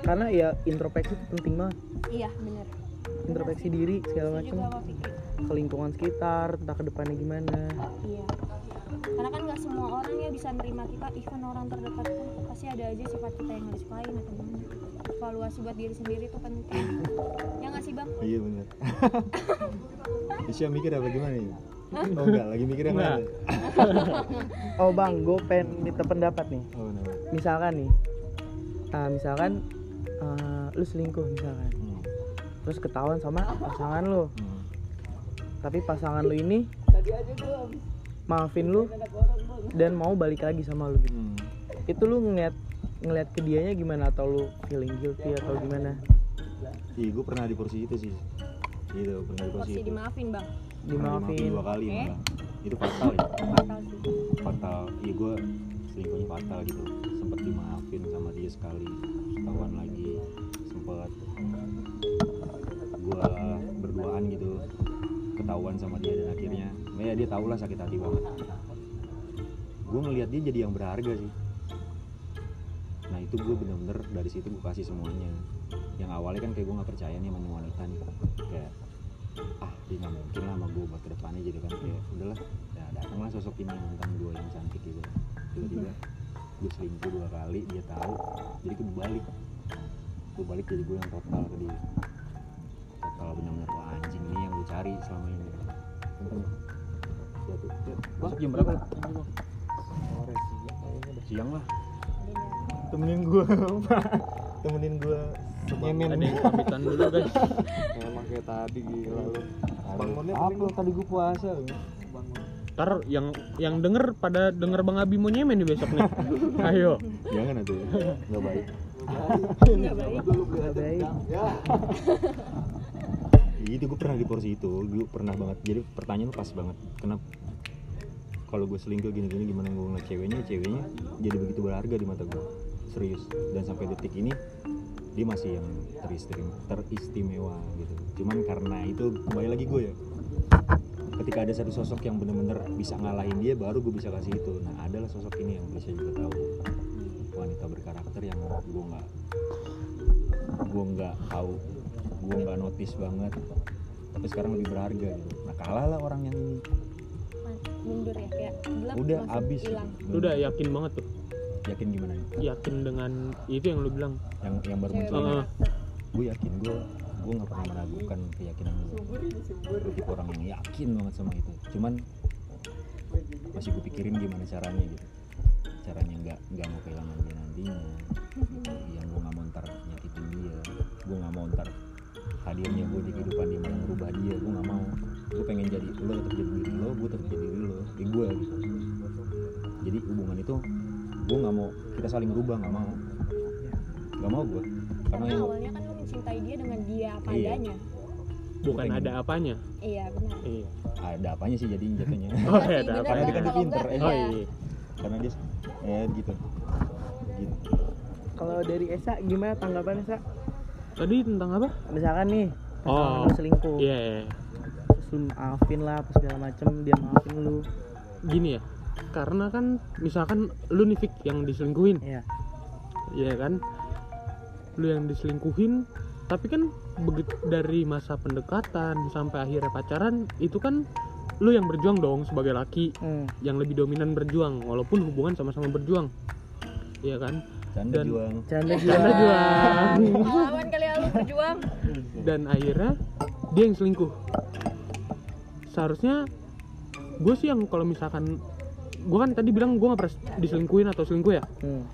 Karena ya introspeksi itu penting banget. Iya bener. Introspeksi diri segala Fikri. Ke lingkungan sekitar entah ke depannya gimana. Iya. Karena kan nggak semua orang ya bisa nerima kita even orang terdekat pun. Pasti ada aja sifat kita yang nggak disukain atau gimana evaluasi buat diri sendiri itu penting ya nggak sih bang Iya bener. <laughs> Isya mikir apa gimana ya? Oh enggak, lagi mikir yang mana? <laughs> oh bang gue pengen minta pendapat nih Oh bener. misalkan nih ah, misalkan ah, lu selingkuh misalkan Hmm. terus ketahuan sama pasangan lu Hmm. tapi pasangan lu ini maafin lu dan mau balik lagi sama lu gitu Hmm. itu lu ngeliat ngeliat ke dianya gimana atau lu feeling guilty atau gimana Iya, gue pernah di porsi itu sih. Gitu, pernah di porsi pasti itu. dimaafin bang Pernah dimaafin dua kali Oke. malah. Itu fatal ya. fatal sih Fatal. Iya gue selingkuhnya fatal gitu. Sempet dimaafin sama dia sekali. Ketahuan lagi. Sempet gue berduaan gitu. Ketahuan sama dia dan akhirnya, ya dia tau lah sakit hati banget. Gue ngelihat dia jadi yang berharga sih. Nah itu gue bener-bener dari situ gue kasih semuanya. Yang awalnya kan kayak gue nggak percaya nih sama nih wanita nih. Kayak ah dia nggak mungkin lah sama gue buat ke depannya gitu kan kayak udahlah ya datanglah sosok ini mantan gue yang cantik gitu. Tiba-tiba gue selingkuh dua kali dia tahu. Jadi gue balik. Gue balik jadi gue yang total ke dia. Total benar-benar wah anjing ini yang gue cari selama ini. Masuk jam berapa? Siang lah. Temenin gue, <laughs> temenin gue nyemen. ada yang pamitan dulu guys. Emang kayak tadi gila lu. Bangunnya apa? Tadi gue puasa. ntar yang yang denger pada denger bang Abi mau nyemen nih besok nih <laughs> ayo. Jangan atuh ya, nggak baik. nggak baik. Nggak baik. <laughs> Itu gue pernah di porsi itu gue pernah banget. Jadi pertanyaan lu pas banget. Kenapa kalau gue selingkuh gini-gini gimana gue ngeliat ceweknya ceweknya jadi begitu berharga di mata gue serius. Dan sampai detik ini dia masih yang teristim- teristimewa gitu. Cuman karena itu kembali lagi gue ya. Ketika ada satu sosok yang bener-bener bisa ngalahin dia baru gue bisa kasih itu. Nah adalah sosok ini yang bisa juga tahu wanita berkarakter yang gue nggak gue nggak tahu gue nggak notice banget. Tapi sekarang lebih berharga gitu. Nah kalah lah orang yang ini. Mundur ya kayak gelap udah langsung abis hilang. lu udah yakin banget tuh yakin gimana? Nih yakin dengan itu yang lu bilang. Yang yang baru Cewek muncul. ini Heeh. gue yakin gue gue nggak pernah meragukan keyakinan gue orang yang yakin banget sama itu. Cuman masih gue pikirin gimana caranya gitu. Caranya nggak nggak mau kehilangan dia nantinya. Yang gue nggak mau ntar nyakitin dia. Gue nggak mau ntar hadirnya gue di kehidupan dia malah merubah dia. Gue nggak mau. Gue pengen jadi lo tetap jadi diri lo gue tetap jadi diri lo di gue gitu. Jadi hubungan itu gue nggak mau kita saling merubah nggak mau nggak mau gue karena karena yang awalnya kan lu mencintai dia dengan dia apa Iya. adanya bukan Pengen. ada apanya iya benar iya ada apanya sih jadi jatuhnya <laughs> Oh, Iya iya, sih, ada benar apa banget. ya? Kan dia Kalau pinter, eh. oh iya. iya karena dia eh gitu gitu Kalau dari Esa gimana tanggapannya Sa? tadi tentang apa Misalkan nih Oh. selingkuh, iya iya. terus lu maafin lah apa segala macem dia maafin lu, gini ya karena kan misalkan lu nih Fik, yang diselingkuhin. Ya. Iya kan? Lu yang diselingkuhin tapi kan begitu dari masa pendekatan sampai akhirnya pacaran itu kan lu yang berjuang dong sebagai laki. Hmm. yang lebih dominan berjuang walaupun hubungan sama-sama berjuang. Iya kan? Canda Dan- juang. Canda <laughs> juang. pengalaman <laughs> kali ya lu berjuang. Dan akhirnya dia yang selingkuh. Seharusnya gue sih yang kalau misalkan gue kan tadi bilang gue nggak pernah diselingkuhin atau selingkuh ya? Hmm.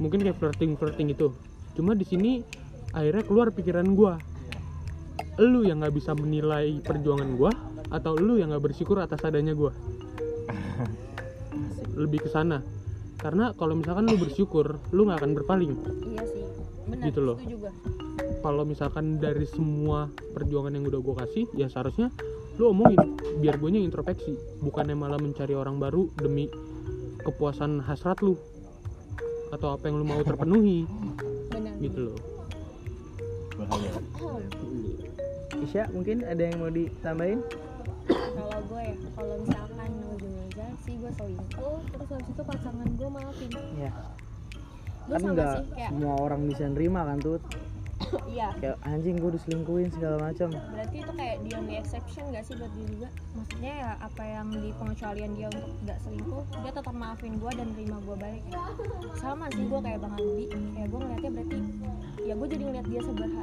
mungkin kayak flirting flirting itu cuma di sini akhirnya keluar pikiran gua. Lu yang nggak bisa menilai perjuangan gua atau lu yang nggak bersyukur atas adanya gua? Lebih ke sana. Karena kalau misalkan lu bersyukur lu nggak akan berpaling. Iya sih. Benar. Gitu loh. kalau misalkan dari semua perjuangan yang udah gua kasih ya seharusnya lu omongin biar gue introspeksi. Bukannya malah mencari orang baru demi kepuasan hasrat lu. Atau apa yang lu mau terpenuhi. Benar. Gitu loh. Bahaya. Isya mungkin ada yang mau ditambahin? kalau gue ya kalau misalkan ujung-ujungnya sih gue selingkuh. Terus habis itu pasangan gue maafin. Ya. Kan nggak semua orang bisa nerima kan tuh. Iya. Kayak anjing gue diselingkuhin segala macam. berarti itu kayak the only exception gak sih buat dia juga? Maksudnya ya apa yang di pengecualian dia untuk gak selingkuh dia tetap maafin gue dan terima gue balik. Sama sih gue kayak bang Aldi kayak gue ngeliatnya berarti ya gue jadi ngeliat dia seberha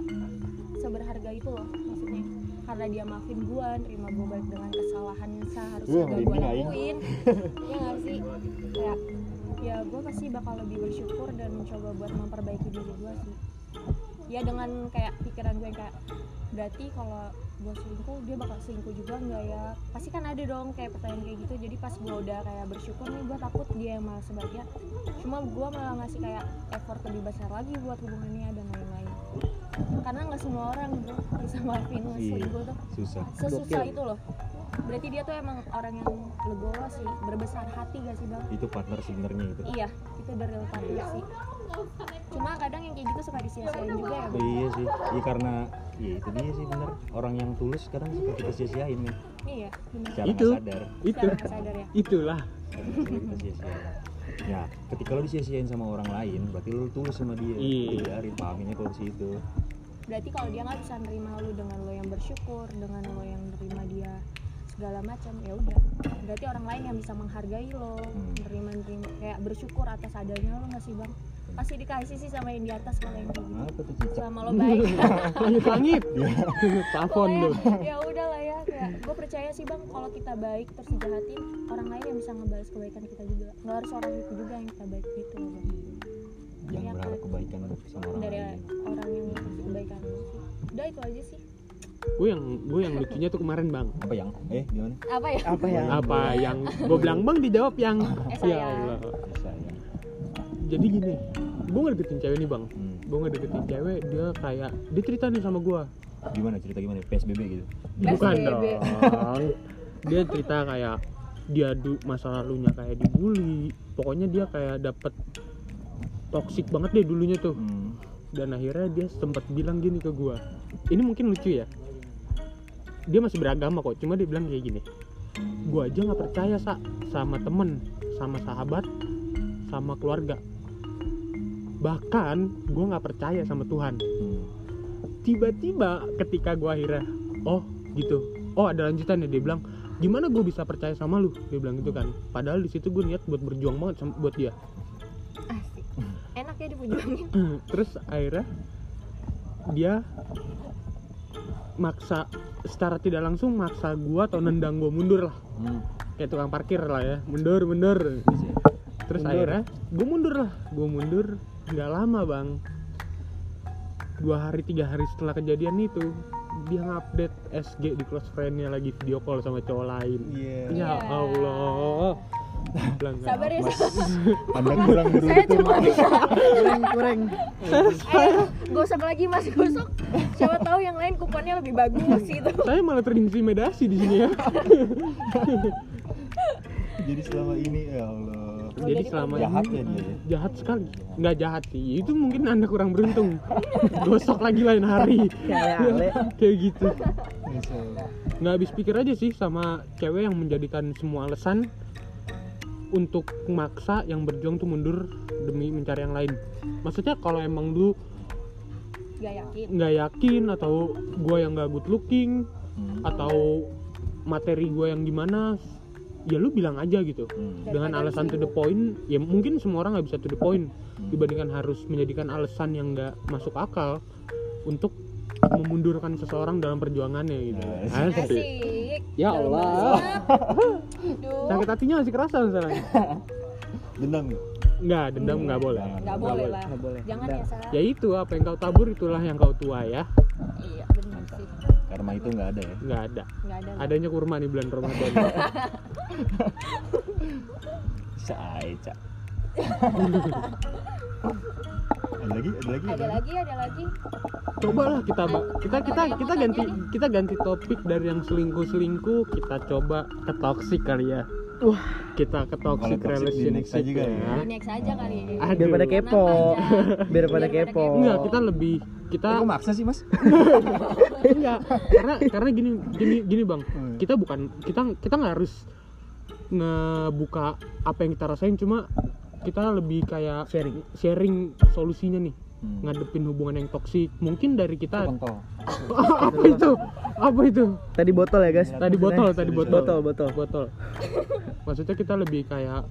seberharga itu loh maksudnya. Karena dia maafin gue terima gue balik dengan kesalahan yang seharusnya gue lakuin. Ya gak sih? Kayak ya gue pasti bakal lebih bersyukur dan mencoba buat memperbaiki diri gue sih ya dengan kayak pikiran gue kayak berarti kalau gue selingkuh dia bakal selingkuh juga nggak ya? Pasti kan ada dong kayak pertanyaan kayak gitu. Jadi pas gue udah kayak bersyukur nih gue takut dia yang malah sebaliknya. Cuma gue malah ngasih kayak effort lebih besar lagi buat hubungannya dan lain-lain. Karena nggak semua orang bro bisa maafin Iya. selingkuh tuh. susah. Sesusah itu loh. Berarti dia tuh emang orang yang legowo sih berbesar hati gak sih bang? Itu partner sebenarnya itu. Iya itu dari partner sih cuma kadang yang kayak gitu suka disia-siain juga ya. Bang iya sih. Iya karena iya itu dia sih bener. Orang yang tulus kadang suka kita sia-siain men. Iya benar secara Itu. sadar. Itu. Sadar ya. Itulah. Kita sia-siain. Ya ketika lo disia-siain sama orang lain berarti lo tulus sama dia. Iya. dari pahaminnya kalau di situ. Berarti kalau dia nggak bisa nerima lu dengan lo yang bersyukur dengan lo yang nerima dia segala macam ya udah. Berarti orang lain yang bisa menghargai lo Hmm. nerima nerima kayak bersyukur atas adanya lo nggak sih bang pasti dikasih sih sama yang di atas kalau yang gitu apa tuh cicak? Selama lo baik. <laughs> Langit. <laughs> Langit plafon Pokoknya, tuh ya udah lah ya kayak gue percaya sih bang kalau kita baik terus dijahatin orang lain yang bisa ngebalas kebaikan kita juga. Nggak harus orang itu juga yang kita baik gitu loh bang jangan Iya, berharap kan? kebaikan sama orang dari lain. orang yang kebaikan. Lo udah itu aja sih. Gue yang gue yang lucunya tuh kemarin bang. Apa yang? Eh gimana? Apa ya Apa ya? apa yang? Gue bilang bang dijawab yang. Eh, ya. Allah. Ya jadi gini gue ngedeketin cewek nih bang. Hmm. gue ngedeketin cewek dia kayak dia cerita nih sama gue gimana cerita gimana? Psbb gitu? Bukan PSBB. dong. Dia cerita kayak dia du masa lalunya kayak dibully. Pokoknya dia kayak dapet toxic banget deh dulunya tuh. Hmm. dan akhirnya dia sempat bilang gini ke gua. Ini mungkin lucu ya. Dia masih beragama kok cuma dia bilang kayak gini. Gua aja nggak percaya sa sama temen sama sahabat sama keluarga bahkan gua nggak percaya sama Tuhan. Hmm. tiba-tiba ketika gua akhirnya oh gitu. Oh ada lanjutannya dia bilang. Gimana gue bisa percaya sama lu? Dia bilang gitu kan. Padahal di situ gue niat buat berjuang banget sama, buat dia. Asik. Enak ya diperjuangin terus akhirnya dia maksa secara tidak langsung maksa gua atau nendang gua mundur lah. Hmm. kayak tukang parkir lah ya. Mundur mundur. Bisa. terus Mundur. akhirnya gua mundur lah. Gua mundur nggak lama bang dua hari tiga hari setelah kejadian itu dia ngupdate SG di close friendnya lagi video call sama cowok lain Iya. ya Iya. Allah Bilang sabar ya Mas, <laughs> anda kurang saya beruntung. cuma bisa kurang kurang ayo gosok lagi mas gosok siapa tahu yang lain kuponnya lebih bagus gitu Saya malah terintimidasi di sini ya. <laughs> Jadi selama ini ya Allah. Oh, Jadi jadi selama Jahat ini ya dia. ya? jahat sekali. Nggak jahat sih. Itu mungkin anda kurang beruntung. <laughs> Gosok lagi lain hari. Kayak <laughs> ale. Kayak gitu. Nggak habis pikir aja sih sama cewek yang menjadikan semua alasan untuk maksa yang berjuang tuh mundur demi mencari yang lain maksudnya kalau emang lu gak yakin nggak yakin atau gua yang nggak good looking Hmm. atau materi gua yang gimana ya lu bilang aja gitu Hmm. dengan alasan to the point ya mungkin semua orang nggak bisa to the point Hmm. dibandingkan harus menjadikan alasan yang nggak masuk akal untuk memundurkan seseorang dalam perjuangannya gitu Asik. Asik. asik Ya Allah. <laughs> sakit hatinya masih kerasa masalahnya <laughs> Dendam nggak? nggak dendam nggak boleh nggak boleh lah Nggak boleh. jangan ya Sarah ya itu apa yang kau tabur itulah yang kau tuai ya Karma itu nggak ada ya. nggak ada nggak ada adanya kurma di bulan Ramadan <laughs> Bisa aja. ada lagi? Ada lagi? ada lagi ada lagi cobalah kita kita kita kita ganti nih? kita ganti topik dari yang selingkuh selingkuh kita coba ke toxic kali ya Wah. kita ke toxic relationship aja kali ya ya. next aja kali. Biar pada kepo. <laughs> Biar pada kepo. enggak kita lebih kita Kok maksa sih mas? enggak <laughs> karena karena gini gini gini bang Hmm. kita bukan kita kita nggak harus ngebuka apa yang kita rasain cuma kita lebih kayak Sharing. sharing solusinya nih Hmm. ngadepin hubungan yang toksik. Mungkin dari kita apa itu? Apa itu? Tadi botol ya guys. tadi botol tadi botol. Botol, botol. botol. Maksudnya kita lebih kayak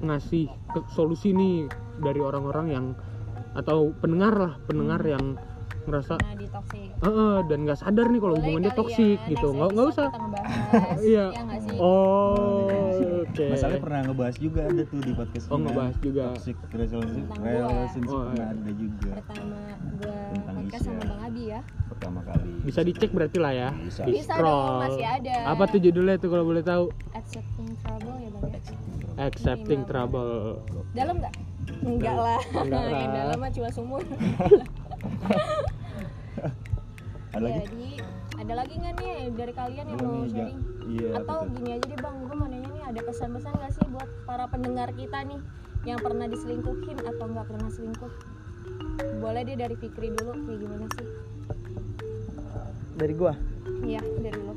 ngasih ke- solusi nih dari orang-orang yang atau pendengar lah pendengar yang ngerasa nah "Eh, dan nggak sadar nih kalau Boleh hubungan dia kali toksik ya, gitu. Nggak nggak usah. <laughs> Iya. ya oh oke Masalahnya pernah ngebahas juga ada tuh di podcast Oh, kita. ngebahas juga. Toxic relationship, relationship Oh, pernah iya. ada juga pertama gua Tentang podcast sama. Bang Abi ya pertama kali. bisa dicek berarti lah ya Bisa. di Bisa scroll dong, masih ada. apa tuh judulnya tuh kalau boleh tahu accepting trouble ya bang ya accepting trouble dalam nggak enggak lah Enggak lah. <laughs> yang dalam mah cuma sumur <laughs> Ada lagi? jadi ada lagi nggak nih dari kalian yang mau sharing Iya. atau betul. gini aja deh bang gue mau nanya nih ada pesan-pesan nggak sih buat para pendengar kita nih yang pernah diselingkuhin atau nggak pernah selingkuh? Boleh deh dari Fikri dulu kayak gimana sih? Dari gua. iya dari lo.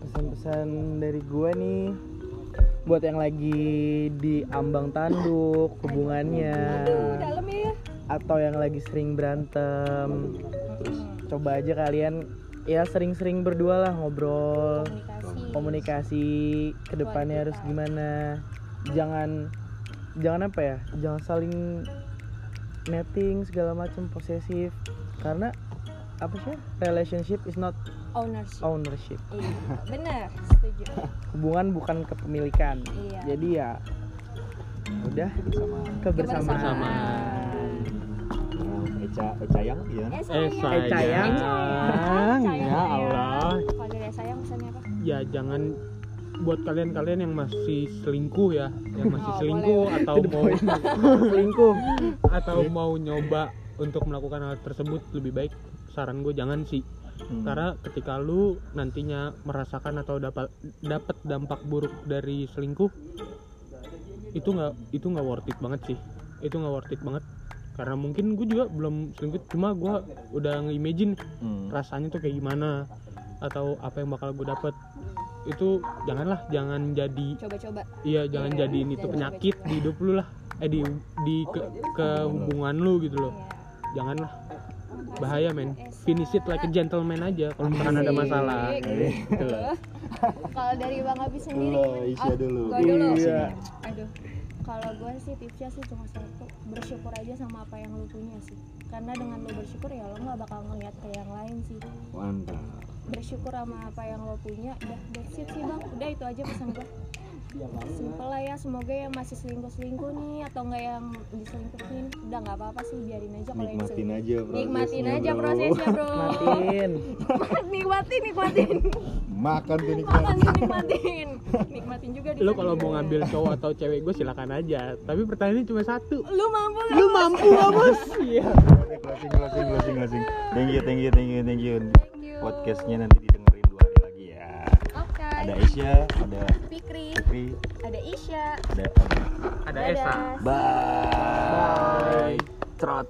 Pesan-pesan dari gua nih buat yang lagi di ambang tanduk hubungannya Aduh, ya. atau yang lagi sering berantem coba aja kalian ya sering-sering berdua lah ngobrol. Komunikasi. Komunikasi ke depannya harus gimana. Jangan jangan apa ya jangan saling netting segala macam posesif. Karena apa sih? Relationship is not ownership. ownership. Iya benar setuju. <laughs> Hubungan bukan kepemilikan. Iya. jadi ya udah Bersama kebersamaan. Kebersamaan. Eca, Eca yang iya. eh sayang. sayang sayang ya Allah. Kalau dari sayang pesannya apa? Ya jangan buat kalian-kalian yang masih selingkuh ya. Yang masih Oh, selingkuh boleh. atau mau <laughs> selingkuh atau mau nyoba untuk melakukan hal tersebut lebih baik saran gue jangan sih. Hmm. karena ketika lu nantinya merasakan atau dapat dapat dampak buruk dari selingkuh itu nggak itu nggak worth it banget sih. Itu nggak worth it banget karena mungkin gue juga belum selingkuh cuma gue udah nge-imagine Hmm. rasanya tuh kayak gimana atau apa yang bakal gue dapet. Itu janganlah jangan jadi coba-coba. Iya jangan Iya, jadiin itu penyakit di hidup lu lah. Eh di di ke, ke hubungan lu gitu loh. Iya. janganlah. Bahaya men. Finish it like a gentleman aja kalau misalkan ada masalah. Asik. gitu kalau dari bang Abi sendiri Dulu, Isya Oh, dulu. gua dulu. Iya. aduh kalau gue sih tipsnya sih cuma satu bersyukur aja sama apa yang lu punya sih. Karena dengan lu bersyukur ya lo nggak bakal ngeliat ke yang lain sih. Mantap. bersyukur sama apa yang lo punya udah that's it sih bang. Udah itu aja pesan gue simple lah ya semoga yang masih selingkuh selingkuh nih atau enggak yang diselingkuhin udah nggak apa apa sih biarin aja kalau yang nikmatin selingkuh. aja nikmatin aja bro. prosesnya bro. Matiin <laughs> nikmatin nikmatin. Makan tuh makan nikmatin nikmatin. Nikmatin juga di lu kalau mau ngambil cowok atau cewek gue silakan aja tapi pertanyaannya cuma satu. Lu mampu nggak? lu mampu gak bos <laughs> iya. Closing closing closing closing thank you thank you thank you thank you. Thank you. podcastnya nanti didengerin ada Asia ada Fikri Fikri ada Isya ada ada Dadah. Esa bye, bye. trot